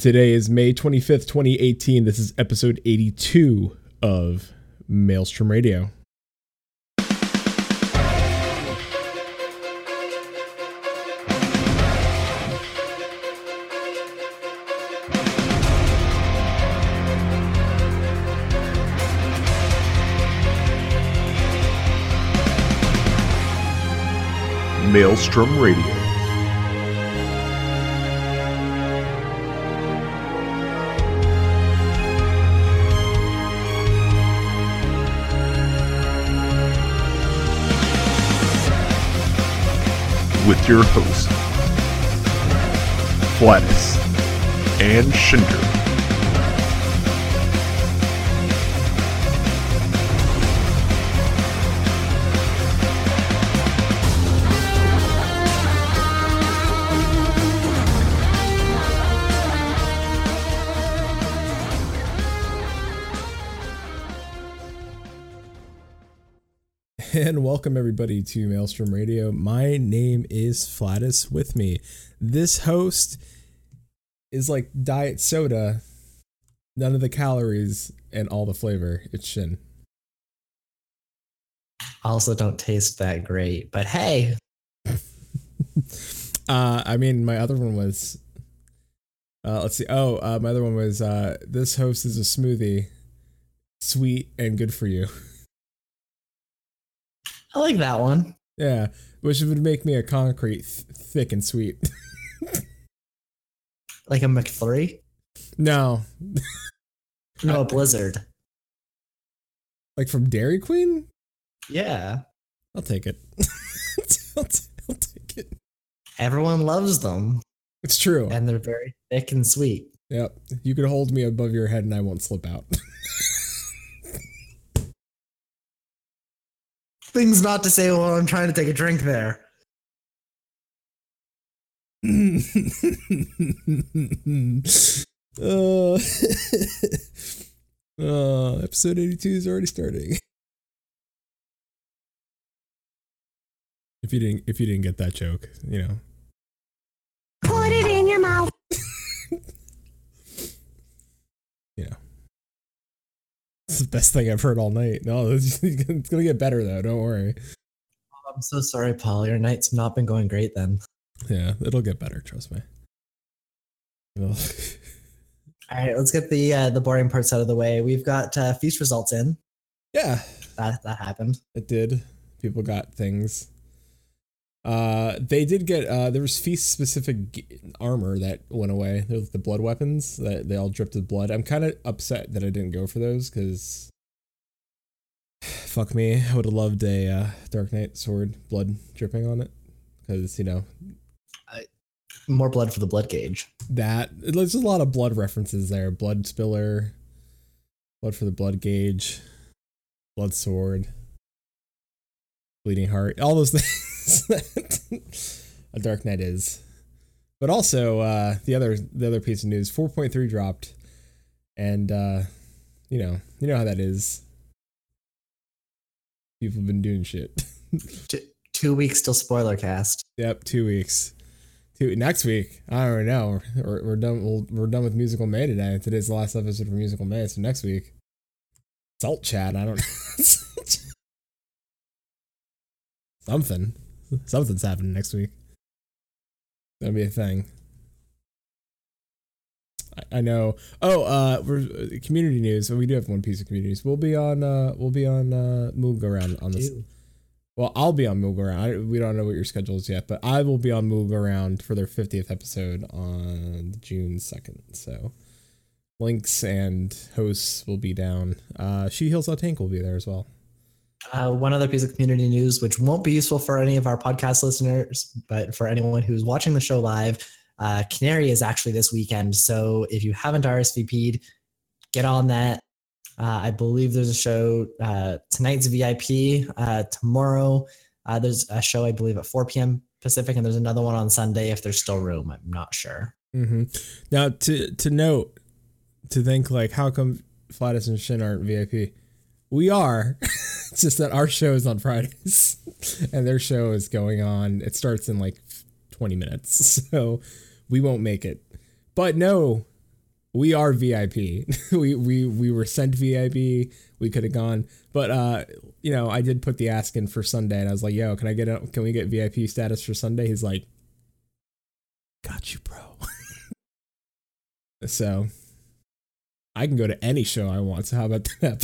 Today is May 25th, 2018. This is episode 82 of Maelstrom Radio. Maelstrom Radio. With your hosts, Flatus and Shinder. Welcome everybody to Maelstrom Radio. My name is Flatus. With me, this host is like diet soda, none of the calories and all the flavor. It's Shin. also don't taste that great. But hey, Uh, I mean, my other one was. Uh, let's see. Oh, uh, my other one was. Uh, this host is a smoothie, sweet and good for you. I like that one. Yeah, which would make me a concrete, th- thick and sweet. Like a McFlurry. no, No, a Blizzard. like from Dairy Queen. Yeah. I'll take it. I'll, t- I'll take it. Everyone loves them. It's true. And they're very thick and sweet. Yep. You could hold me above your head and I won't slip out. Things not to say while I'm trying to take a drink there. uh, uh, episode 82 is already starting. If you didn't if you didn't get that joke, you know. Put it in your mouth. Yeah. It's the best thing I've heard all night. No, it's, it's gonna get better though. Don't worry. Oh, I'm so sorry, Paul. Your night's not been going great then. Yeah, it'll get better. Trust me. All right, let's get the uh, the boring parts out of the way. We've got uh, feast results in. yeah, That that happened. it did. People got things. Uh, they did get. Uh, there was feast specific armor that went away. There was the blood weapons that they all dripped with blood. I'm kind of upset that I didn't go for those because. Fuck me! I would have loved a uh, Dark Knight sword, blood dripping on it, because you know More blood for the blood gauge. that there's a lot of blood references there blood spiller blood for the blood gauge blood sword bleeding heart all those things that a dark knight is but also uh the other the other piece of news 4.3 dropped and uh you know you know how that is people have been doing shit Two, two weeks till spoiler cast. Yep, two weeks. Two next week. I don't know. We're, we're done. We'll, we're done with Musical May today. Today's the last episode for Musical May. So next week, Salt Chat. I don't. Something. Something's happening next week. That'll be a thing. I, I know. Oh, uh, we're uh, community news. And we do have one piece of community news. We'll be on. Uh, we'll be on. Uh, Moog around on this. Ew. Well, I'll be on Moog Around. I, we don't know what your schedule is yet, but I will be on Moog Around for their 50th episode on June 2nd. So links and hosts will be down. Uh, She Heals Tank will be there as well. Uh, one other piece of community news, which won't be useful for any of our podcast listeners, but for anyone who's watching the show live, uh, Canary is actually this weekend. So if you haven't RSVP'd, get on that. Uh, I believe there's a show uh, tonight's VIP. Uh, tomorrow, uh, there's a show I believe at 4 p.m. Pacific, and there's another one on Sunday if there's still room. I'm not sure. hmm Now, to to note, to think like, how come Flatus and Shin aren't VIP? We are. it's just that our show is on Fridays, and their show is going on. It starts in like 20 minutes, so we won't make it. But no, we are VIP. we we we were sent VIP. We could have gone, but uh, you know, I did put the ask in for Sunday, and I was like, "Yo, can I get a, can we get VIP status for Sunday?" He's like, "Got you, bro." so I can go to any show I want. So how about that?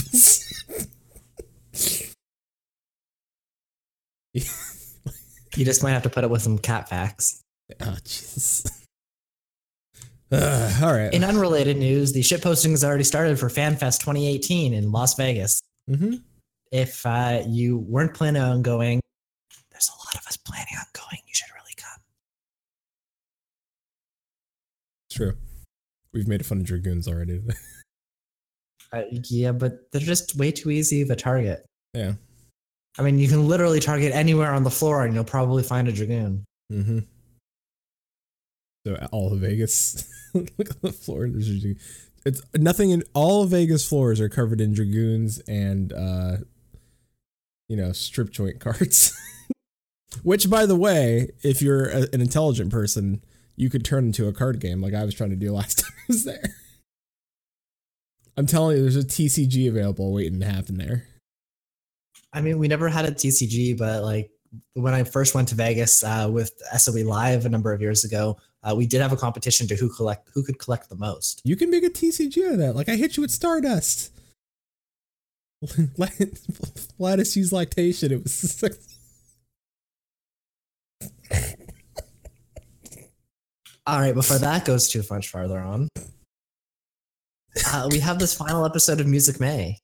You just might have to put up with some cat facts. oh jeez. Uh, all right. In unrelated news, the ship posting has already started for FanFest 2018 in Las Vegas. mm-hmm. If uh, you weren't planning on going, there's a lot of us planning on going. You should really come. True. We've made fun of dragoons already. Uh, yeah, but they're just way too easy of a target. yeah. I mean, you can literally target anywhere on the floor and you'll probably find a dragoon. Mm-hmm. So all of Vegas, look at the floor. There's a dra- It's nothing in all Vegas floors are covered in dragoons and uh, you know strip joint cards. Which, by the way, if you're a, an intelligent person, you could turn into a card game like I was trying to do last time I was there. I'm telling you, there's a TCG available waiting to happen there. I mean, we never had a TCG, but like when I first went to Vegas uh, with SOE Live a number of years ago, uh, we did have a competition to who collect who could collect the most. You can make a TCG of that. Like I hit you with Stardust. Lattice use lactation. It was All right, before that goes too much farther on, uh, we have this final episode of Music May,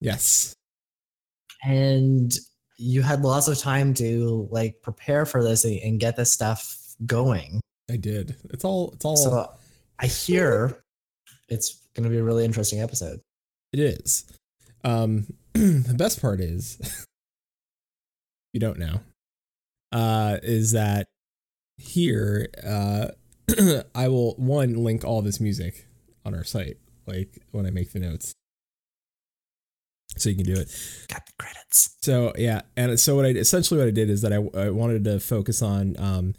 yes. And you had lots of time to like prepare for this and, get this stuff going. I did. It's all. It's all. So I hear it's going to be a really interesting episode. it is. Um, the best part is, you don't know, uh, is that here, uh, I will one link all this music on our site, like when I make the notes, so you can do it. Got the credits. So yeah, and so what I essentially what I did is that I, I wanted to focus on um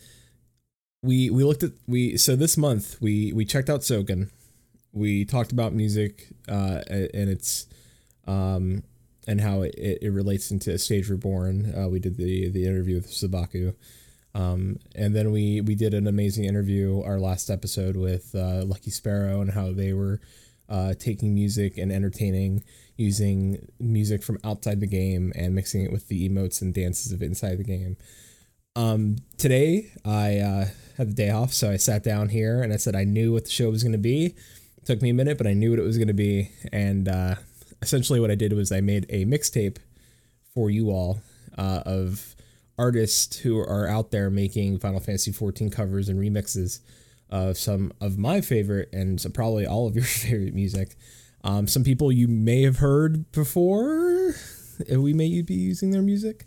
we we looked at we so this month we we checked out Soken. We talked about music uh and its um and how it, it, it relates into Stage Reborn. Uh, we did the the interview with Sabaku. Um, and then we we did an amazing interview our last episode with uh, Lucky Sparrow and how they were uh, taking music and entertaining using music from outside the game and mixing it with the emotes and dances of inside the game. Um, today I uh, had the day off, so I sat down here and I said I knew what the show was going to be. It took me a minute, but I knew what it was going to be. And uh, essentially, what I did was I made a mixtape for you all uh, of artists who are out there making Final Fantasy 14 covers and remixes of some of my favorite and probably all of your favorite music. Um, some people you may have heard before. We may be using their music.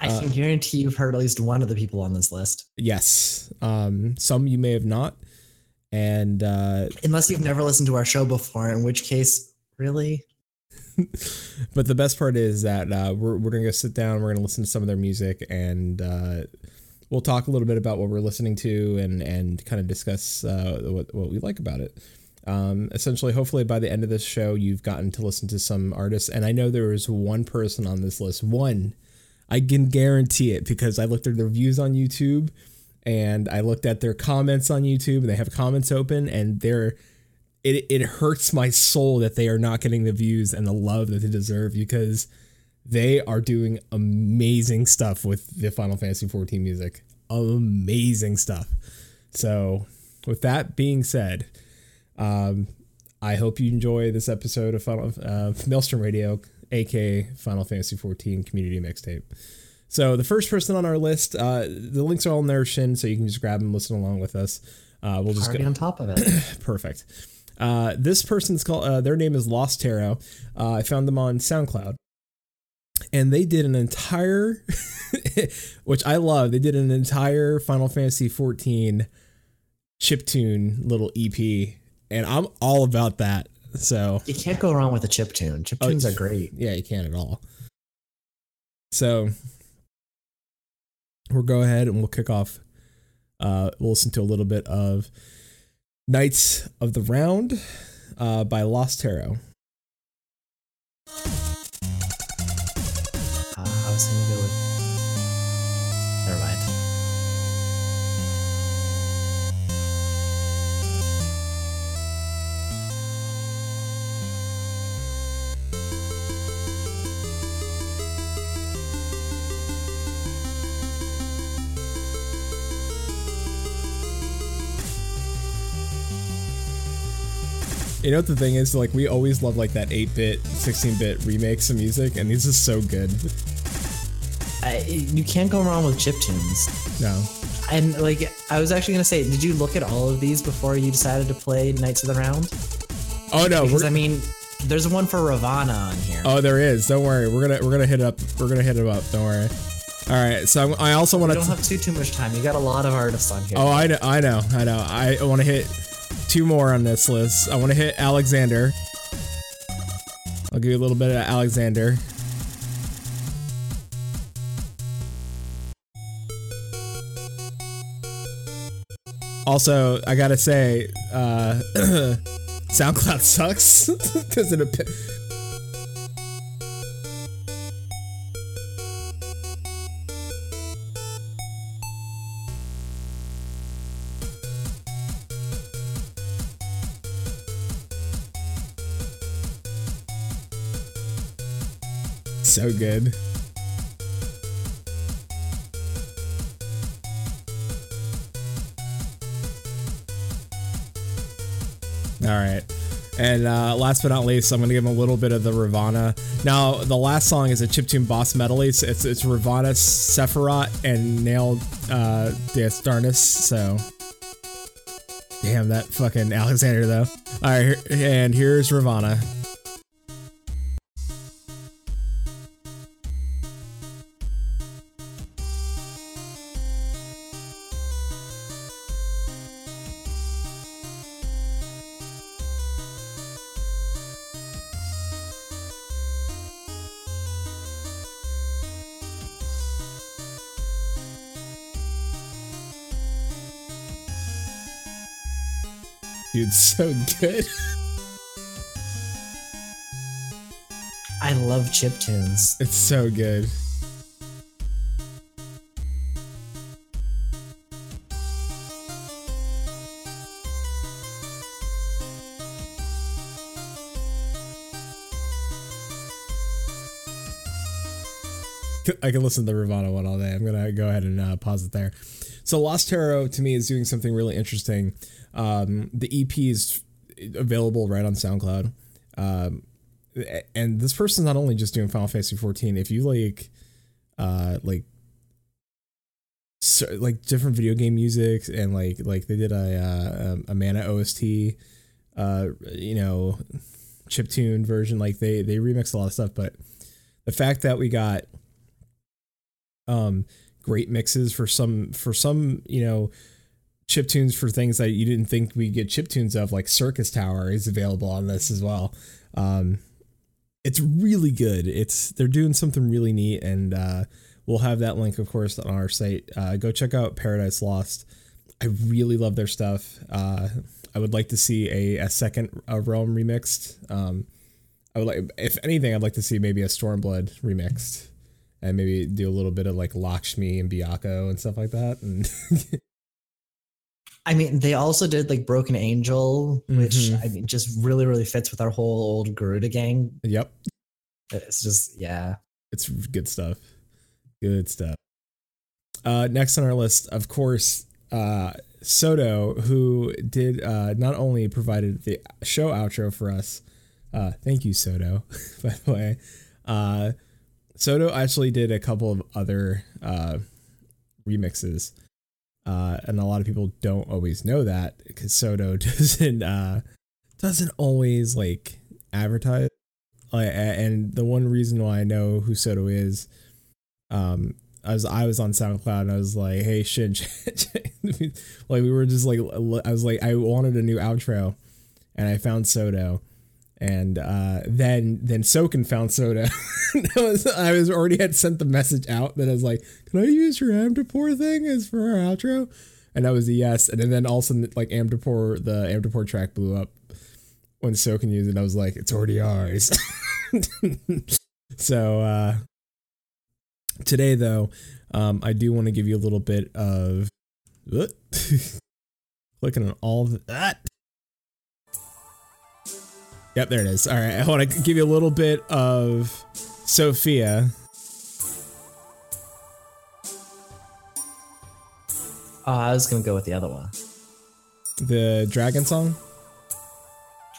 I Uh, can guarantee you've heard at least one of the people on this list, Yes. Um, some you may have not. And uh, unless you've never listened to our show before, in which case, really, but the best part is that uh, we're we're gonna go sit down. We're gonna listen to some of their music, and uh, we'll talk a little bit about what we're listening to, and and kind of discuss uh, what what we like about it. Um, essentially, hopefully, by the end of this show, you've gotten to listen to some artists, and I know there is one person on this list. One, I can guarantee it because I looked at their views on YouTube, and I looked at their comments on YouTube, and they have comments open, and they're it, it hurts my soul that they are not getting the views and the love that they deserve because they are doing amazing stuff with the Final Fantasy 14 music. Amazing stuff. So, with that being said, um, I hope you enjoy this episode of Final, uh, Maelstrom Radio, aka Final Fantasy 14 Community Mixtape. So, the first person on our list, uh, the links are all in their shin, so you can just grab them, listen along with us. Uh, we'll just already go on top of it. perfect. Uh, this person's called. Uh, their name is Lost Tarot. Uh, I found them on SoundCloud, and they did an entire, which I love. They did an entire Final Fantasy 14 chiptune little EP, and I'm all about that. So you can't go wrong with a chip tune. Chip Oh, tunes are great. yeah, you can't at all. So we'll go ahead and we'll kick off. Uh, we'll listen to a little bit of Knights of the Round uh, by Lost Tarot. Uh, You know what the thing is? Like we always love like that 8-bit, 16-bit remakes of music, and these are so good. I, you can't go wrong with chip tunes. No. And like, I was actually gonna say, did you look at all of these before you decided to play Knights of the Round? Oh no. Because I mean, there's one for Ravana on here. Oh, there is. Don't worry. We're gonna we're gonna hit it up. We're gonna hit it up. Don't worry. All right. So I'm, I also want to. don't have too too much time. You got a lot of artists on here. Oh, I know. I know. I know. I want to hit two more on this list. I want to hit Alexander. I'll give you a little bit of Alexander. Also, I gotta say, uh, SoundCloud sucks because it. So good. All right. And uh, last but not least, I'm going to give him a little bit of the Ravana. Now, the last song is a chiptune boss medley. So it's, it's Ravana, Sephiroth, and Nail uh, Dastarnus. So, damn, that fucking Alexander, though. All right, and here's Ravana. Dude, so good. I love chip tunes. It's so good. I can listen to the Ravana one all day. I'm gonna go ahead and uh, pause it there. So Lost Tarot to me is doing something really interesting. Um, the EP is available right on SoundCloud. Um, and this person's not only just doing Final Fantasy 14. If you like, uh, like, so, like different video game music and like like they did a uh, a Mana OST, uh, you know, chip tune version. Like they they remix a lot of stuff, but the fact that we got um great mixes for some for some you know chip tunes for things that you didn't think we get chip tunes of like circus tower is available on this as well. Um it's really good. It's they're doing something really neat and uh we'll have that link of course on our site. Uh go check out paradise lost. I really love their stuff. Uh i would like to see a, a second uh, realm remixed. Um i would like if anything i'd like to see maybe a stormblood remixed and maybe do a little bit of like Lakshmi and Byakko and stuff like that. And I mean, they also did like Broken Angel, which Mhm. I mean just really, really fits with our whole old Garuda gang. yep, It's just yeah. it's good stuff. Good stuff. Uh, next on our list, of course, uh, Soto, who did uh, not only provided the show outro for us. Uh, thank you, Soto. By the way, uh, Soto actually did a couple of other uh, remixes, uh, and a lot of people don't always know that because Soto doesn't uh, doesn't always like advertise. A- and the one reason why I know who Soto is, um, I was I was on SoundCloud and I was like, hey, shit, like we were just like I was like I wanted a new outro, and I found Soto, and uh, then then Soken found Soto. I was I was already had sent the message out that I was like, can I use your Amdapor thing as for our outro? and that was a yes. And then all of a sudden, like Amdapor, the Amdapor track blew up when Soken used it. I was like, it's already ours. so uh, today, though, um, I do want to give you a little bit of clicking on all that. Yep, there it is. All right, I want to give you a little bit of Sophia. Oh, I was gonna go with the other one. The dragon song?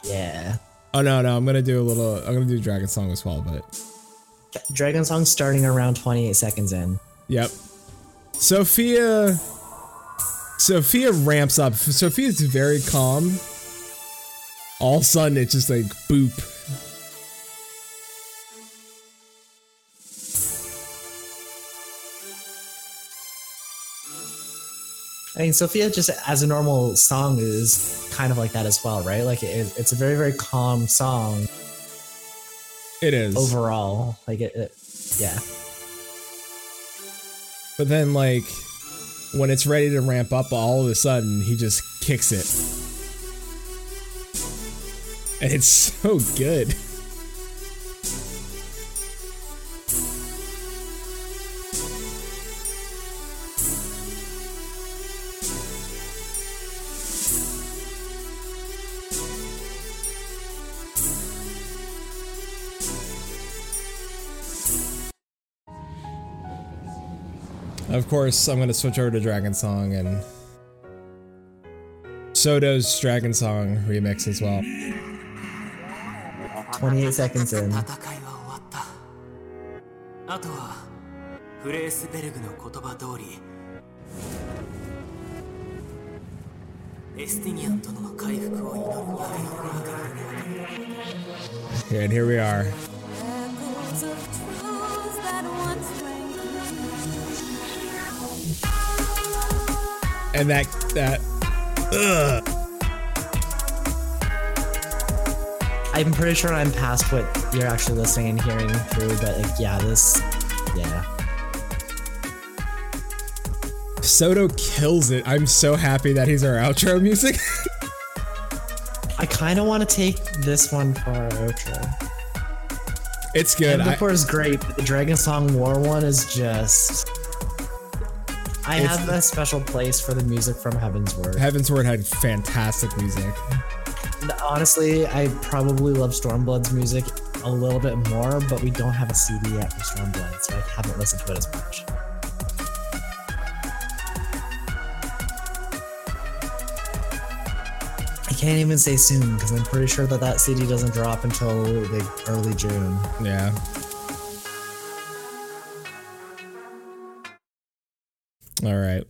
Yeah. Oh no, no, I'm gonna do a little I'm gonna do dragon song as well, but Dragon song starting around 28 seconds in. yep. Sophia Sophia ramps up. Sophia's very calm. All of a sudden it's just like boop. I mean, Sophia just as a normal song is kind of like that as well, right? Like it, it's a very, very calm song It is. overall. Like it, it yeah. But then like when it's ready to ramp up, all of a sudden he just kicks it. And it's so good. Of course, I'm going to switch over to Dragon Song and Soto's Dragon Song remix as well. 28 seconds in. 戦いは終わったあとはフレースベルグの言葉通りエスティニアン殿の回復を祈るやめの中 And here we are. Echoes of truths that once rang And that that ugh. I'm pretty sure I'm past what you're actually listening and hearing through, but like, yeah, this, yeah. Soto kills it. I'm so happy that he's our outro music. I kind of want to take this one for our outro. it's good. Before is great, but the Dragon Song War one is just. I have a special place for the music from Heavensward. Heaven's Word had fantastic music. Honestly, I probably love Stormblood's music a little bit more, but we don't have a CD yet for Stormblood, so I haven't listened to it as much. I can't even say soon because I'm pretty sure that that CD doesn't drop until like early June. Yeah. All right.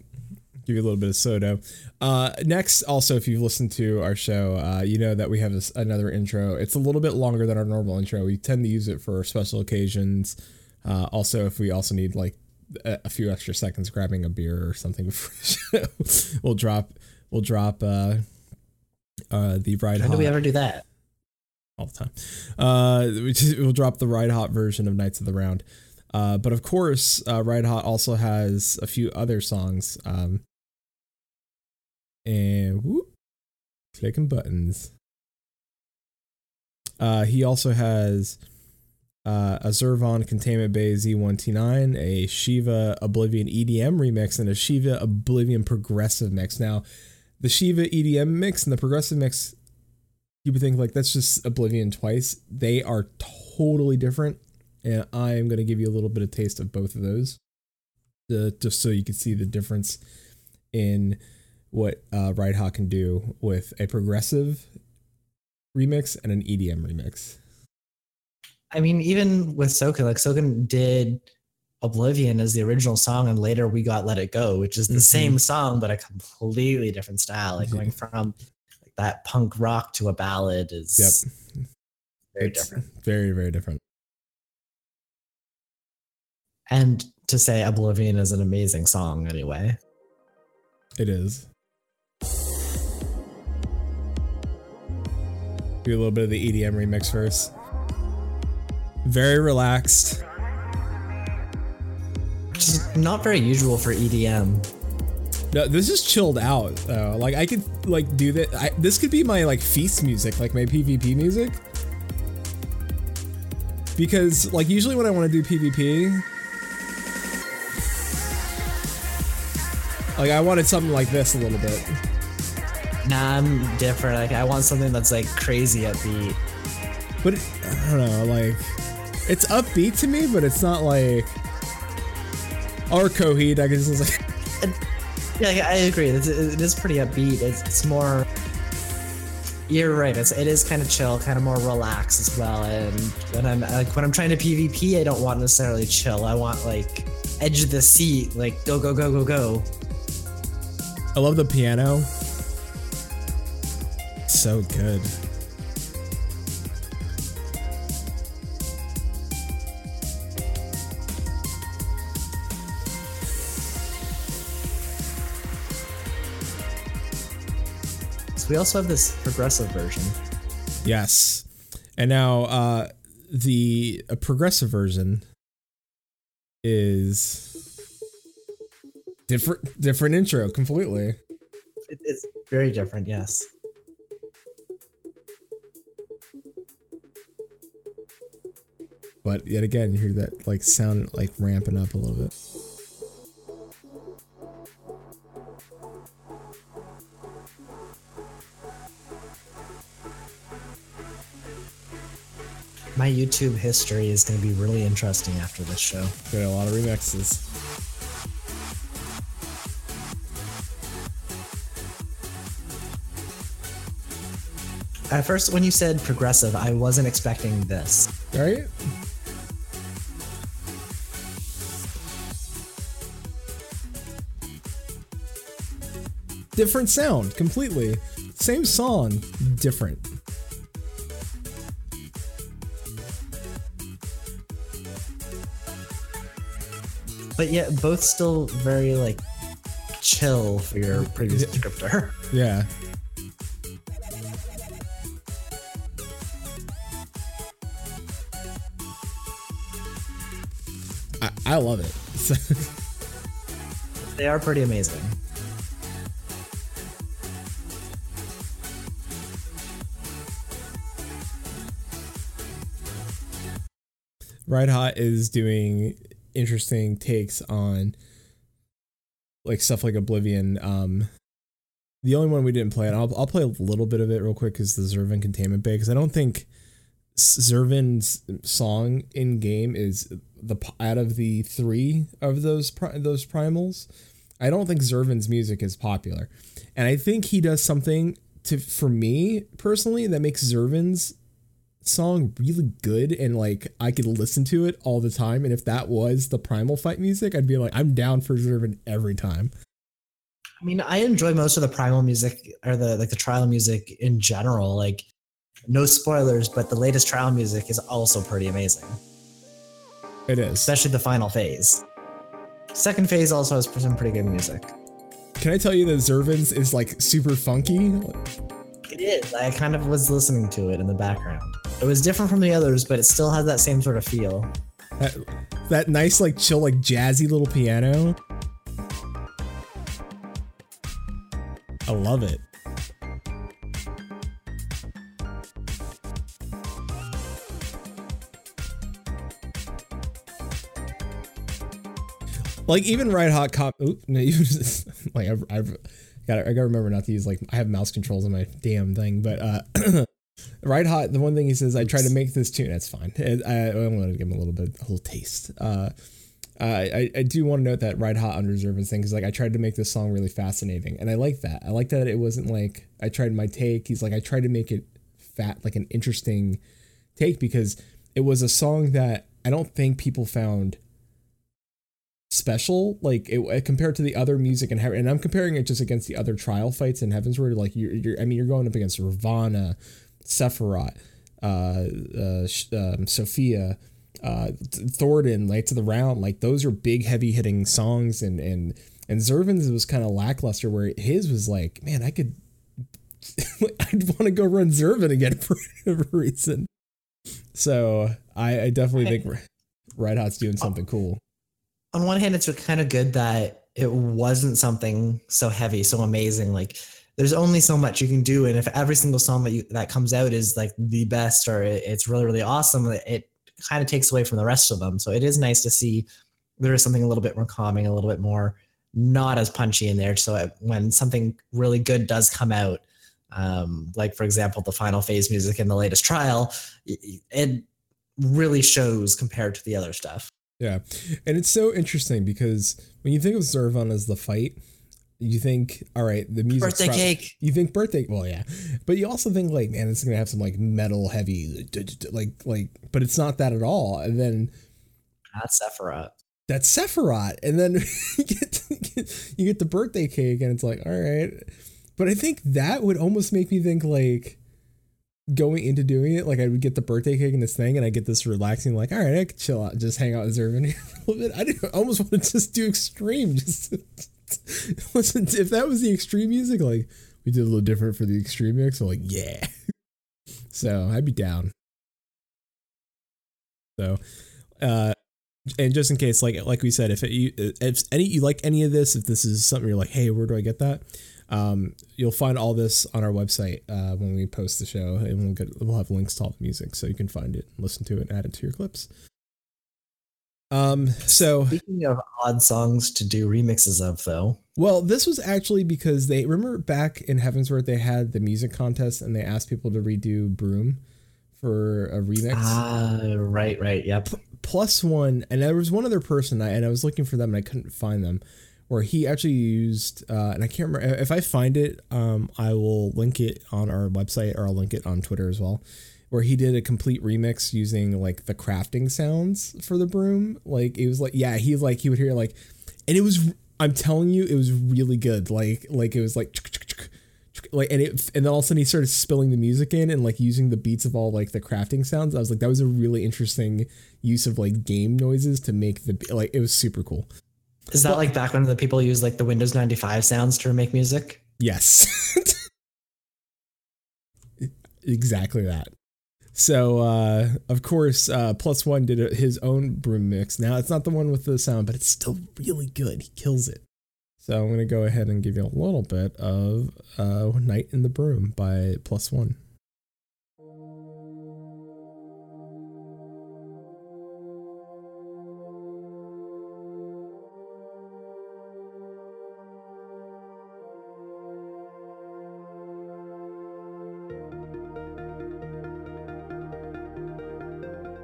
Give you a little bit of Soto. Uh, next, also, if you've listened to our show, uh, you know that we have this, another intro. It's a little bit longer than our normal intro. We tend to use it for special occasions. Uh, also, if we also need like a, a few extra seconds grabbing a beer or something before the show, we'll drop we'll drop uh, uh, the ride. When do we Hot ever do that? all the time. Uh, we just, we'll drop the Ride Hot version of Knights of the Round. Uh, but of course, uh, Ride Hot also has a few other songs. Um, and whoop, clicking buttons. Uh, he also has uh, a Zurvan Containment Bay Z1T9, a Shiva Oblivion EDM remix, and a Shiva Oblivion progressive mix. Now, the Shiva EDM mix and the progressive mix you would think like that's just Oblivion twice. They are totally different, and I am going to give you a little bit of taste of both of those, uh, just so you can see the difference in what uh, Ride Hot can do with a progressive remix and an EDM remix. I mean, even with Soken, like Soken did Oblivion as the original song, and later we got Let It Go, which is the Mhm. same song but a completely different style. Like going from like that punk rock to a ballad is Yep, very It's different. Very very different. And to say Oblivion is an amazing song anyway. It is. Do a little bit of the EDM remix first. Very relaxed. Which is not very usual for EDM. No, this is chilled out though. Like I could like do that. I, this could be my like feast music, like my PvP music. Because like usually when I want to do PvP, like I wanted something like this a little bit. Nah, I'm different. Like I want something that's like crazy upbeat. But it, I don't know, like it's upbeat to me, but it's not like our Coheed. I guess it's like Yeah, yeah, I agree. It's, it is pretty upbeat. It's, it's more. You're right. It's it is kind of chill, kind of more relaxed as well. And when I'm like when I'm trying to PvP, I don't want necessarily chill. I want like edge of the seat, like go go go go go. I love the piano. So good. So we also have this progressive version. Yes. And now uh the progressive version is different different intro completely. It's very different. Yes. But yet again, you hear that like sound like ramping up a little bit. My YouTube history is going to be really interesting after this show. Got a lot of remixes. At first, when you said progressive, I wasn't expecting this. Right? Different sound completely. Same song, different. But yet, both still very like chill for your previous descriptor. Yeah. I, I love it. They are pretty amazing. Ride Hot is doing interesting takes on like stuff like Oblivion. Um, the only one we didn't play, and I'll I'll play a little bit of it real quick, is the Zurvan Containment Bay because I don't think Zurvan's song in game is the out of the three of those those primals. I don't think Zurvan's music is popular, and I think he does something to for me personally that makes Zurvan's song really good and like I could listen to it all the time. And if that was the primal fight music, I'd be like, I'm down for Zurvan every time. I mean, I enjoy most of the primal music or the like the trial music in general. Like, no spoilers, but the latest trial music is also pretty amazing, It is. especially the final phase. Second phase also has some pretty good music. Can I tell you that Zurvan's is like super funky? It is. I kind of was listening to it in the background. It was different from the others, but it still has that same sort of feel. That, that nice, like chill, like jazzy little piano. I love it. Like even Ride Hot Cop. Oop, no, just, like I've, I've got. I gotta remember not to use like I have mouse controls on my damn thing. But uh, Ride Hot. The one thing he says, I tried to make this tune. That's fine. I, I, I'm gonna give him a little bit, a little taste. Uh, uh, I, I do want to note that Ride Hot Unreserved thing because like I tried to make this song really fascinating, and I like that. I like that it wasn't like I tried my take. He's like I tried to make it fat, like an interesting take because it was a song that I don't think people found special like it, compared to the other music in heaven and i'm comparing it just against the other trial fights in Heavensward like you're, you're i mean you're going up against ravana sephiroth uh, uh um, sophia uh Thordan Knights of the Round like those are big heavy hitting songs and and and Zurvan's was kind of lackluster where his was like man i could i'd want to go run Zurvan again for whatever reason. So i i definitely think red hot's doing something cool. On one hand, it's kind of good that it wasn't something so heavy, so amazing. Like there's only so much you can do, and if every single song that you, that comes out is like the best or it, it's really really awesome, it, kind of takes away from the rest of them. So it is nice to see there is something a little bit more calming, a little bit more not as punchy in there. So it, when something really good does come out, um, like for example the final phase music in the latest trial, it really shows compared to the other stuff. Yeah. And it's so interesting because when you think of Zurvan as the fight, you think, all right, the music. Birthday cake. You think birthday, well, yeah, but you also think like, man, it's gonna have some like metal heavy, like like, but it's not that at all. And then That's Sephiroth. that's Sephiroth, and then you get you get the birthday cake, and it's like, all right, but I think that would almost make me think like going into doing it, like I would get the birthday cake and this thing, and I get this relaxing, like, all right, I could chill out, just hang out with Zurvan here a little bit. I almost want to just do extreme, just listen. If that was the extreme music, like we did a little different for the extreme mix, I'm like, yeah. So I'd be down. So, uh, and just in case, like like we said, if it, you if any you like any of this, if this is something you're like, hey, where do I get that? Um, you'll find all this on our website uh, when we post the show, and we'll get we'll have links to all the music, so you can find it, listen to it, and add it to your clips. Um, so Speaking of odd songs to do remixes of, though, well, this was actually because they remember back in Heavensward they had the music contest and they asked people to redo Brume for a remix. ah, right, right, yep. plus one, and there was one other person, I, and I was looking for them and I couldn't find them, where he actually used, uh, and I can't remember if I find it, um, I will link it on our website or I'll link it on Twitter as well, where he did a complete remix using like the crafting sounds for the Brume. Like it was like, yeah, he like he would hear like, and it was, I'm telling you, it was really good. Like like it was like. Like and it and then all of a sudden he started spilling the music in and like using the beats of all like the crafting sounds. I was like that was a really interesting use of like game noises to make the like it was super cool. Is that like back when the people used like the Windows 95 sounds to make music? Yes. exactly that. So uh of course uh plus one did a, his own Brume mix. Now it's not the one with the sound, but it's still really good. He kills it. So I'm gonna go ahead and give you a little bit of uh Night in the Brume by plus one.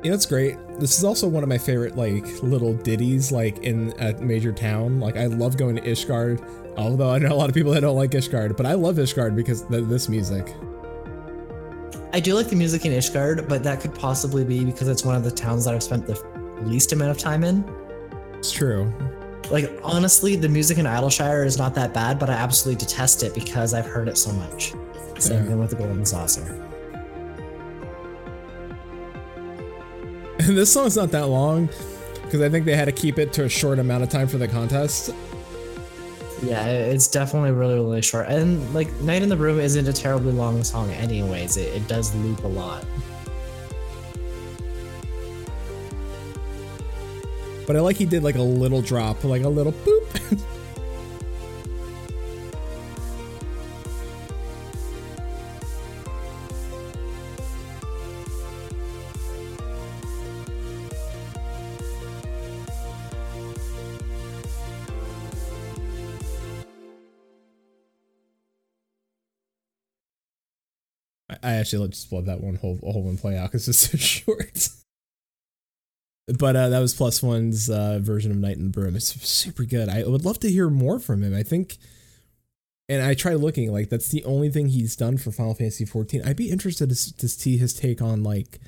You know, it's great. This is also one of my favorite like little ditties like in a major town. Like I love going to Ishgard, although I know a lot of people that don't like Ishgard, but I love Ishgard because of this music. I do like the music in Ishgard, but that could possibly be because it's one of the towns that I've spent the least amount of time in. It's true. Like honestly, the music in Idyllshire is not that bad, but I absolutely detest it because I've heard it so much. Same Yeah. thing with the Golden Saucer. this song's not that long because I think they had to keep it to a short amount of time for the contest. Yeah, it's definitely really, really short. And like Night in the Brume isn't a terribly long song, anyways. It, it does loop a lot. But I like he did like a little drop, like a little boop. Actually just love that one whole whole one play out because it's so short. But uh, that was Plus One's uh, version of Night in the Brume. It's super good. I would love to hear more from him. I think, and I tried looking like that's the only thing he's done for Final Fantasy 14. I'd be interested to, to see his take on like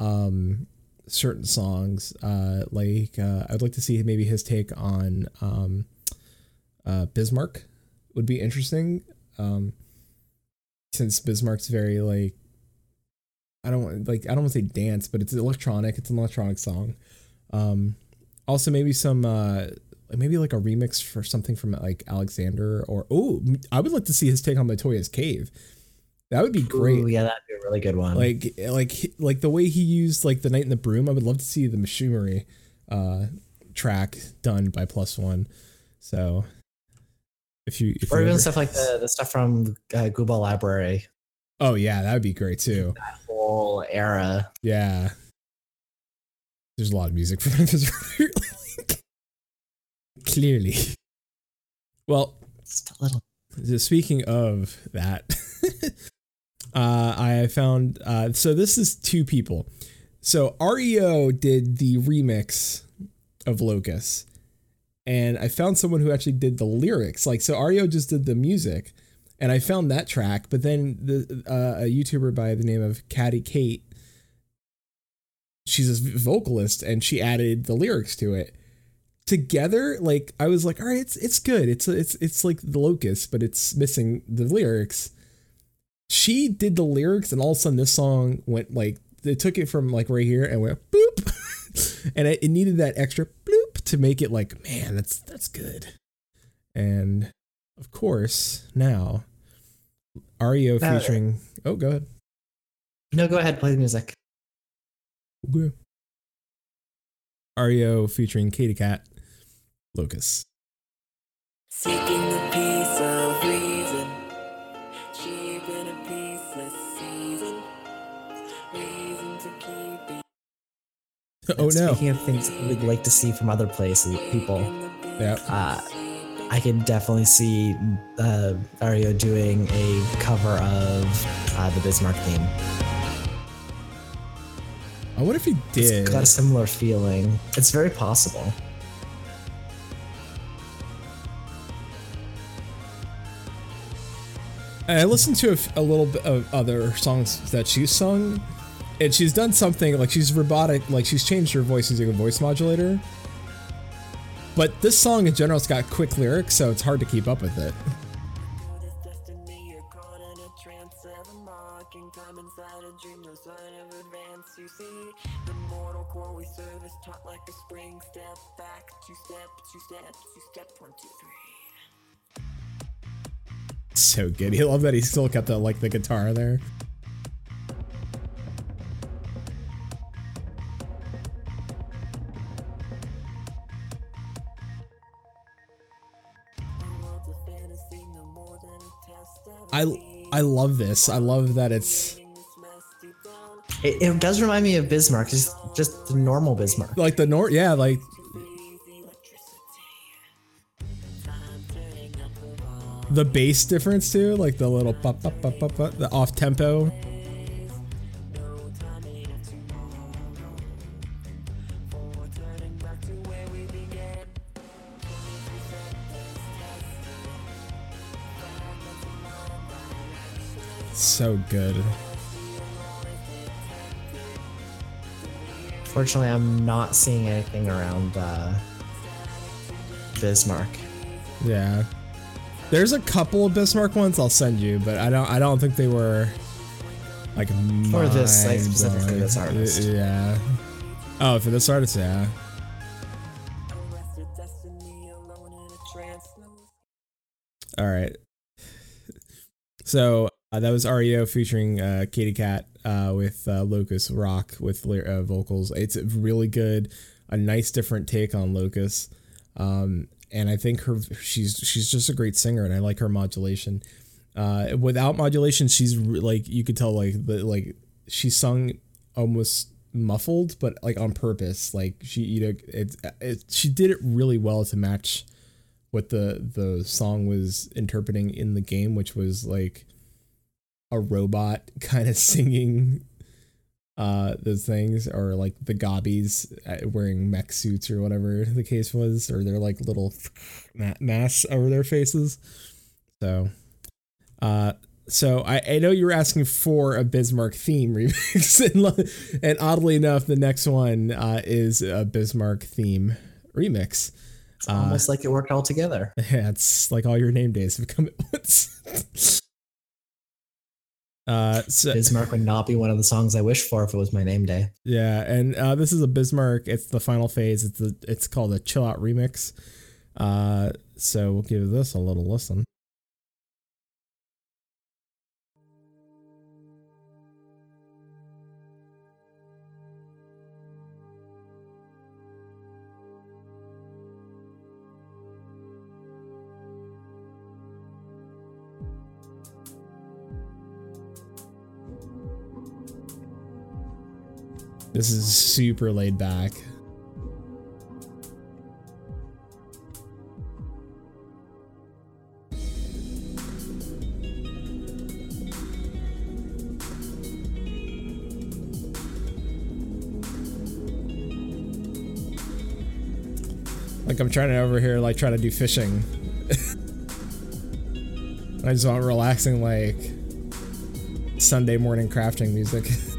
um certain songs. Uh, like uh, I'd like to see maybe his take on um uh Bismarck would be interesting. Um, since Bismarck's very like I don't want like I don't want to say dance, but it's electronic. It's an electronic song. Um, also maybe some uh maybe like a remix for something from like Alexander or oh I would like to see his take on Latoya's Cave. That would be great. Ooh, yeah, that'd be a really good one. Like like like the way he used like the Night in the Brume. I would love to see the machinery uh track done by Plus One. So if you if or even stuff like the, the stuff from uh, Gubal Library, oh yeah, that would be great too. that whole era. Yeah. There's a lot of music from Link. Clearly. Well, Just a little. speaking of that, uh, I found uh, so this is two people. So REO did the remix of Locust, and I found someone who actually did the lyrics. Like so, Ario just did the music, and I found that track. But then the uh, a YouTuber by the name of Caddy Kate, she's a vocalist, and she added the lyrics to it together like i was like all right it's it's good it's it's it's like the locust but it's missing the lyrics she did the lyrics and all of a sudden this song went like they took it from like right here and went boop and it, it needed that extra bloop to make it like man that's that's good and of course now REO Uh, featuring oh go ahead No, go ahead, play the music. Okay. REO featuring Katie Cat Locust Seeking the oh no Speaking of things we'd like to see from other places, people, yeah uh, I can definitely see uh, Ario doing a cover of uh, the Bismarck theme. I wonder if he did. It's got a similar feeling. It's very possible. I listened to a little bit of other songs that she's sung, and she's done something like she's robotic, like she's changed her voice using a voice modulator. But this song in general, it's got quick lyrics, so it's hard to keep up with it. So good. I love that he still kept the like the guitar there. I I love this. I love that it's this mess deep down. It, it does remind me of Bismarck, just just the normal Bismarck. like the nor yeah like the bass difference too, like the little pop pop pop pop, pop the off tempo. So good. Fortunately, I'm not seeing anything around uh, Bismarck. Yeah. There's a couple of Bismarck ones I'll send you, but I don't I don't think they were like For this, like, specifically this artist. Yeah. Oh, for this artist, yeah. Arrested destiny, alone in a trance. No All right. So uh, that was REO featuring uh, Katie Cat uh, with uh, Locust Rock with uh, vocals. It's really good, a nice different take on Locust, um, and I think her she's she's just a great singer, and I like her modulation. Uh, without modulation, she's re- like you could tell like the like she sung almost muffled, but like on purpose. Like she you know it, it she did it really well to match what the the song was interpreting in the game, which was like a robot kind of singing uh those things or like the gobbies uh, wearing mech suits or whatever the case was or their like little masks over their faces so uh so I, I know you were asking for a Bismarck theme remix, and, and oddly enough, the next one uh, is a Bismarck theme remix. It's almost like it worked all together. Yeah, it's like all your name days have come at once. Uh, so Bismarck would not be one of the songs I wish for if it was my name day. yeah, and uh, this is a Bismarck. It's the final phase. It's the it's called a chill out remix. Uh, so we'll give this a little listen. This is super laid back. Like I'm trying to over here, like trying to do fishing. I just want relaxing, like Sunday morning crafting music.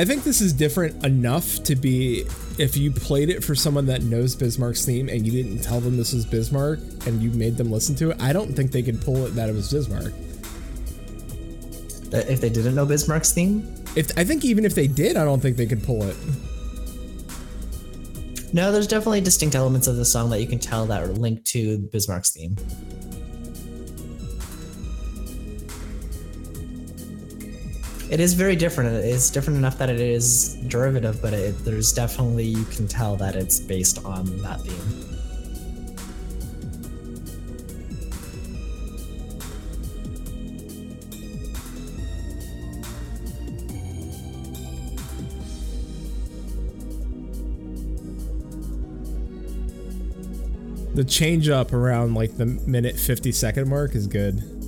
I think this is different enough to be if you played it for someone that knows Bismarck's theme and you didn't tell them this was Bismarck and you made them listen to it, I don't think they could pull it that it was Bismarck. If they didn't know Bismarck's theme, If I think even if they did, I don't think they could pull it. no, there's definitely distinct elements of the song that you can tell that are linked to Bismarck's theme. It is very different. It's different enough that it is derivative, but it, there's definitely you can tell that it's based on that theme. The change up around like the minute 50 second mark is good.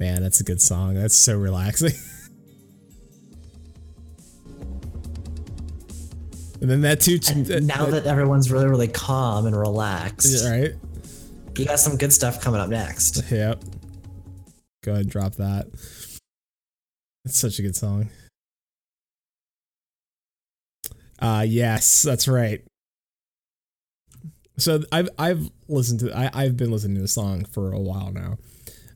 Man, that's a good song. That's so relaxing. and then that too. And now that everyone's really, really calm and relaxed, right? you got some good stuff coming up next. Yep. Go ahead and drop that. It's such a good song. Uh yes, that's right. So I've I've listened to I, I've been listening to the song for a while now.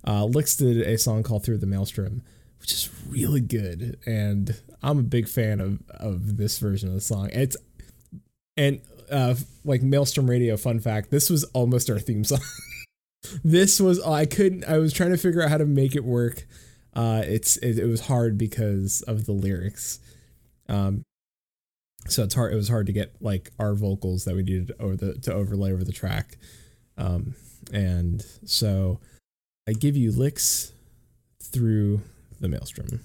Uh Lix did a song called Through the Maelstrom, which is really good. And I'm a big fan of of this version of the song. It's and uh like Maelstrom Radio, fun fact, this was almost our theme song. this was I couldn't I was trying to figure out how to make it work. Uh it's it, it was hard because of the lyrics. Um so it's hard it was hard to get like our vocals that we needed over the to overlay over the track. Um and so I give you Lix through the maelstrom.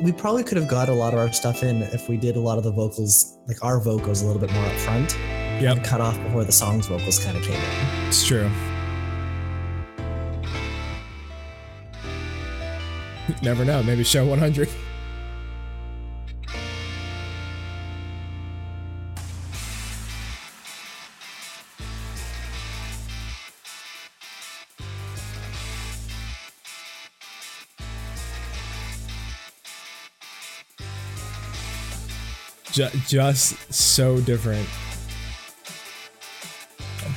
We probably could have got a lot of our stuff in if we did a lot of the vocals, like our vocals, a little bit more up front. Yep. And cut off before the song's vocals kind of came in. It's true. Never know. Maybe show 100. Ju- just so different.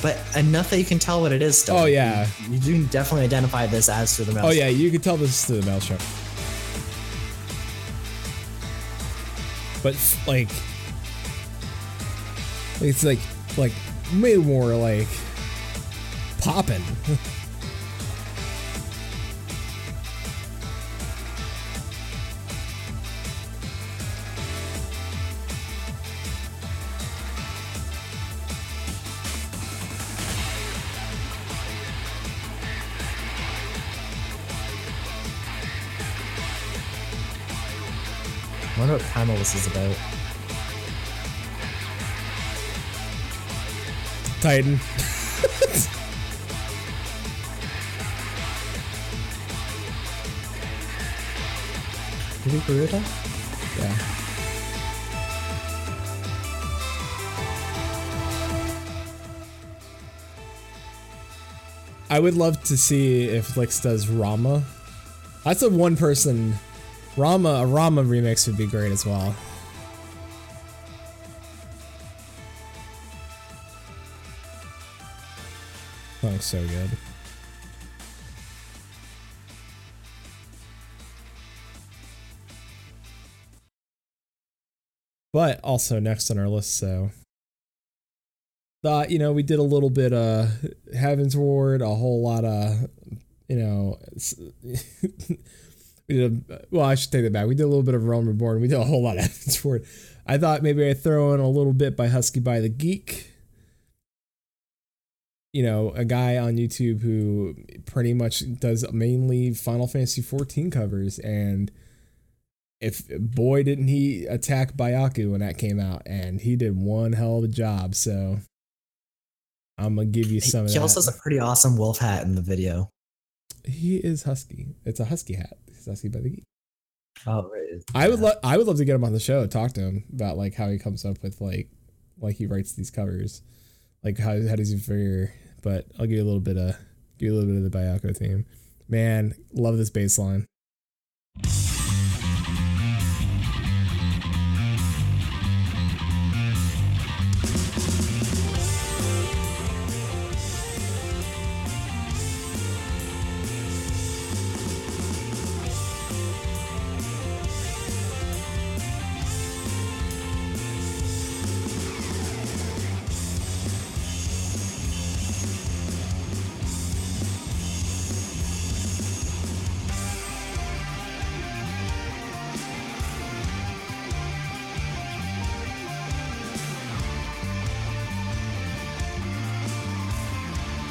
But enough that you can tell what it is still. Oh, yeah. You, you do definitely identify this as through the mouse. Oh yeah, you can tell this is to the maelstrom. But like, it's like like way more like popping. I wonder what panel this is about. Titan. Maybe Garuda? Yeah. I would love to see if Lix does Ramuh. That's a one person Ramuh a Ramuh remix would be great as well. Song's so good. But also next on our list, so thought you know we did a little bit uh Heavensward, a whole lot of you know we did a, well I should take that back. We did a little bit of Realm Reborn. We did a whole lot of Heavensward. I thought maybe I'd throw in a little bit by Husky by the Geek you know, a guy on YouTube who pretty much does mainly Final Fantasy 14 covers and if boy didn't he attack Byakko when that came out and he did one hell of a job, so I'm gonna give you some of he also has a pretty awesome wolf hat in the video. he is husky. It's a husky hat. By the geek. Oh, right. I would love I would love to get him on the show, talk to him about like how he comes up with like like he writes these covers. Like how how does he figure but I'll give you a little bit of give you a little bit of the Byakko theme. Man, love this bass line.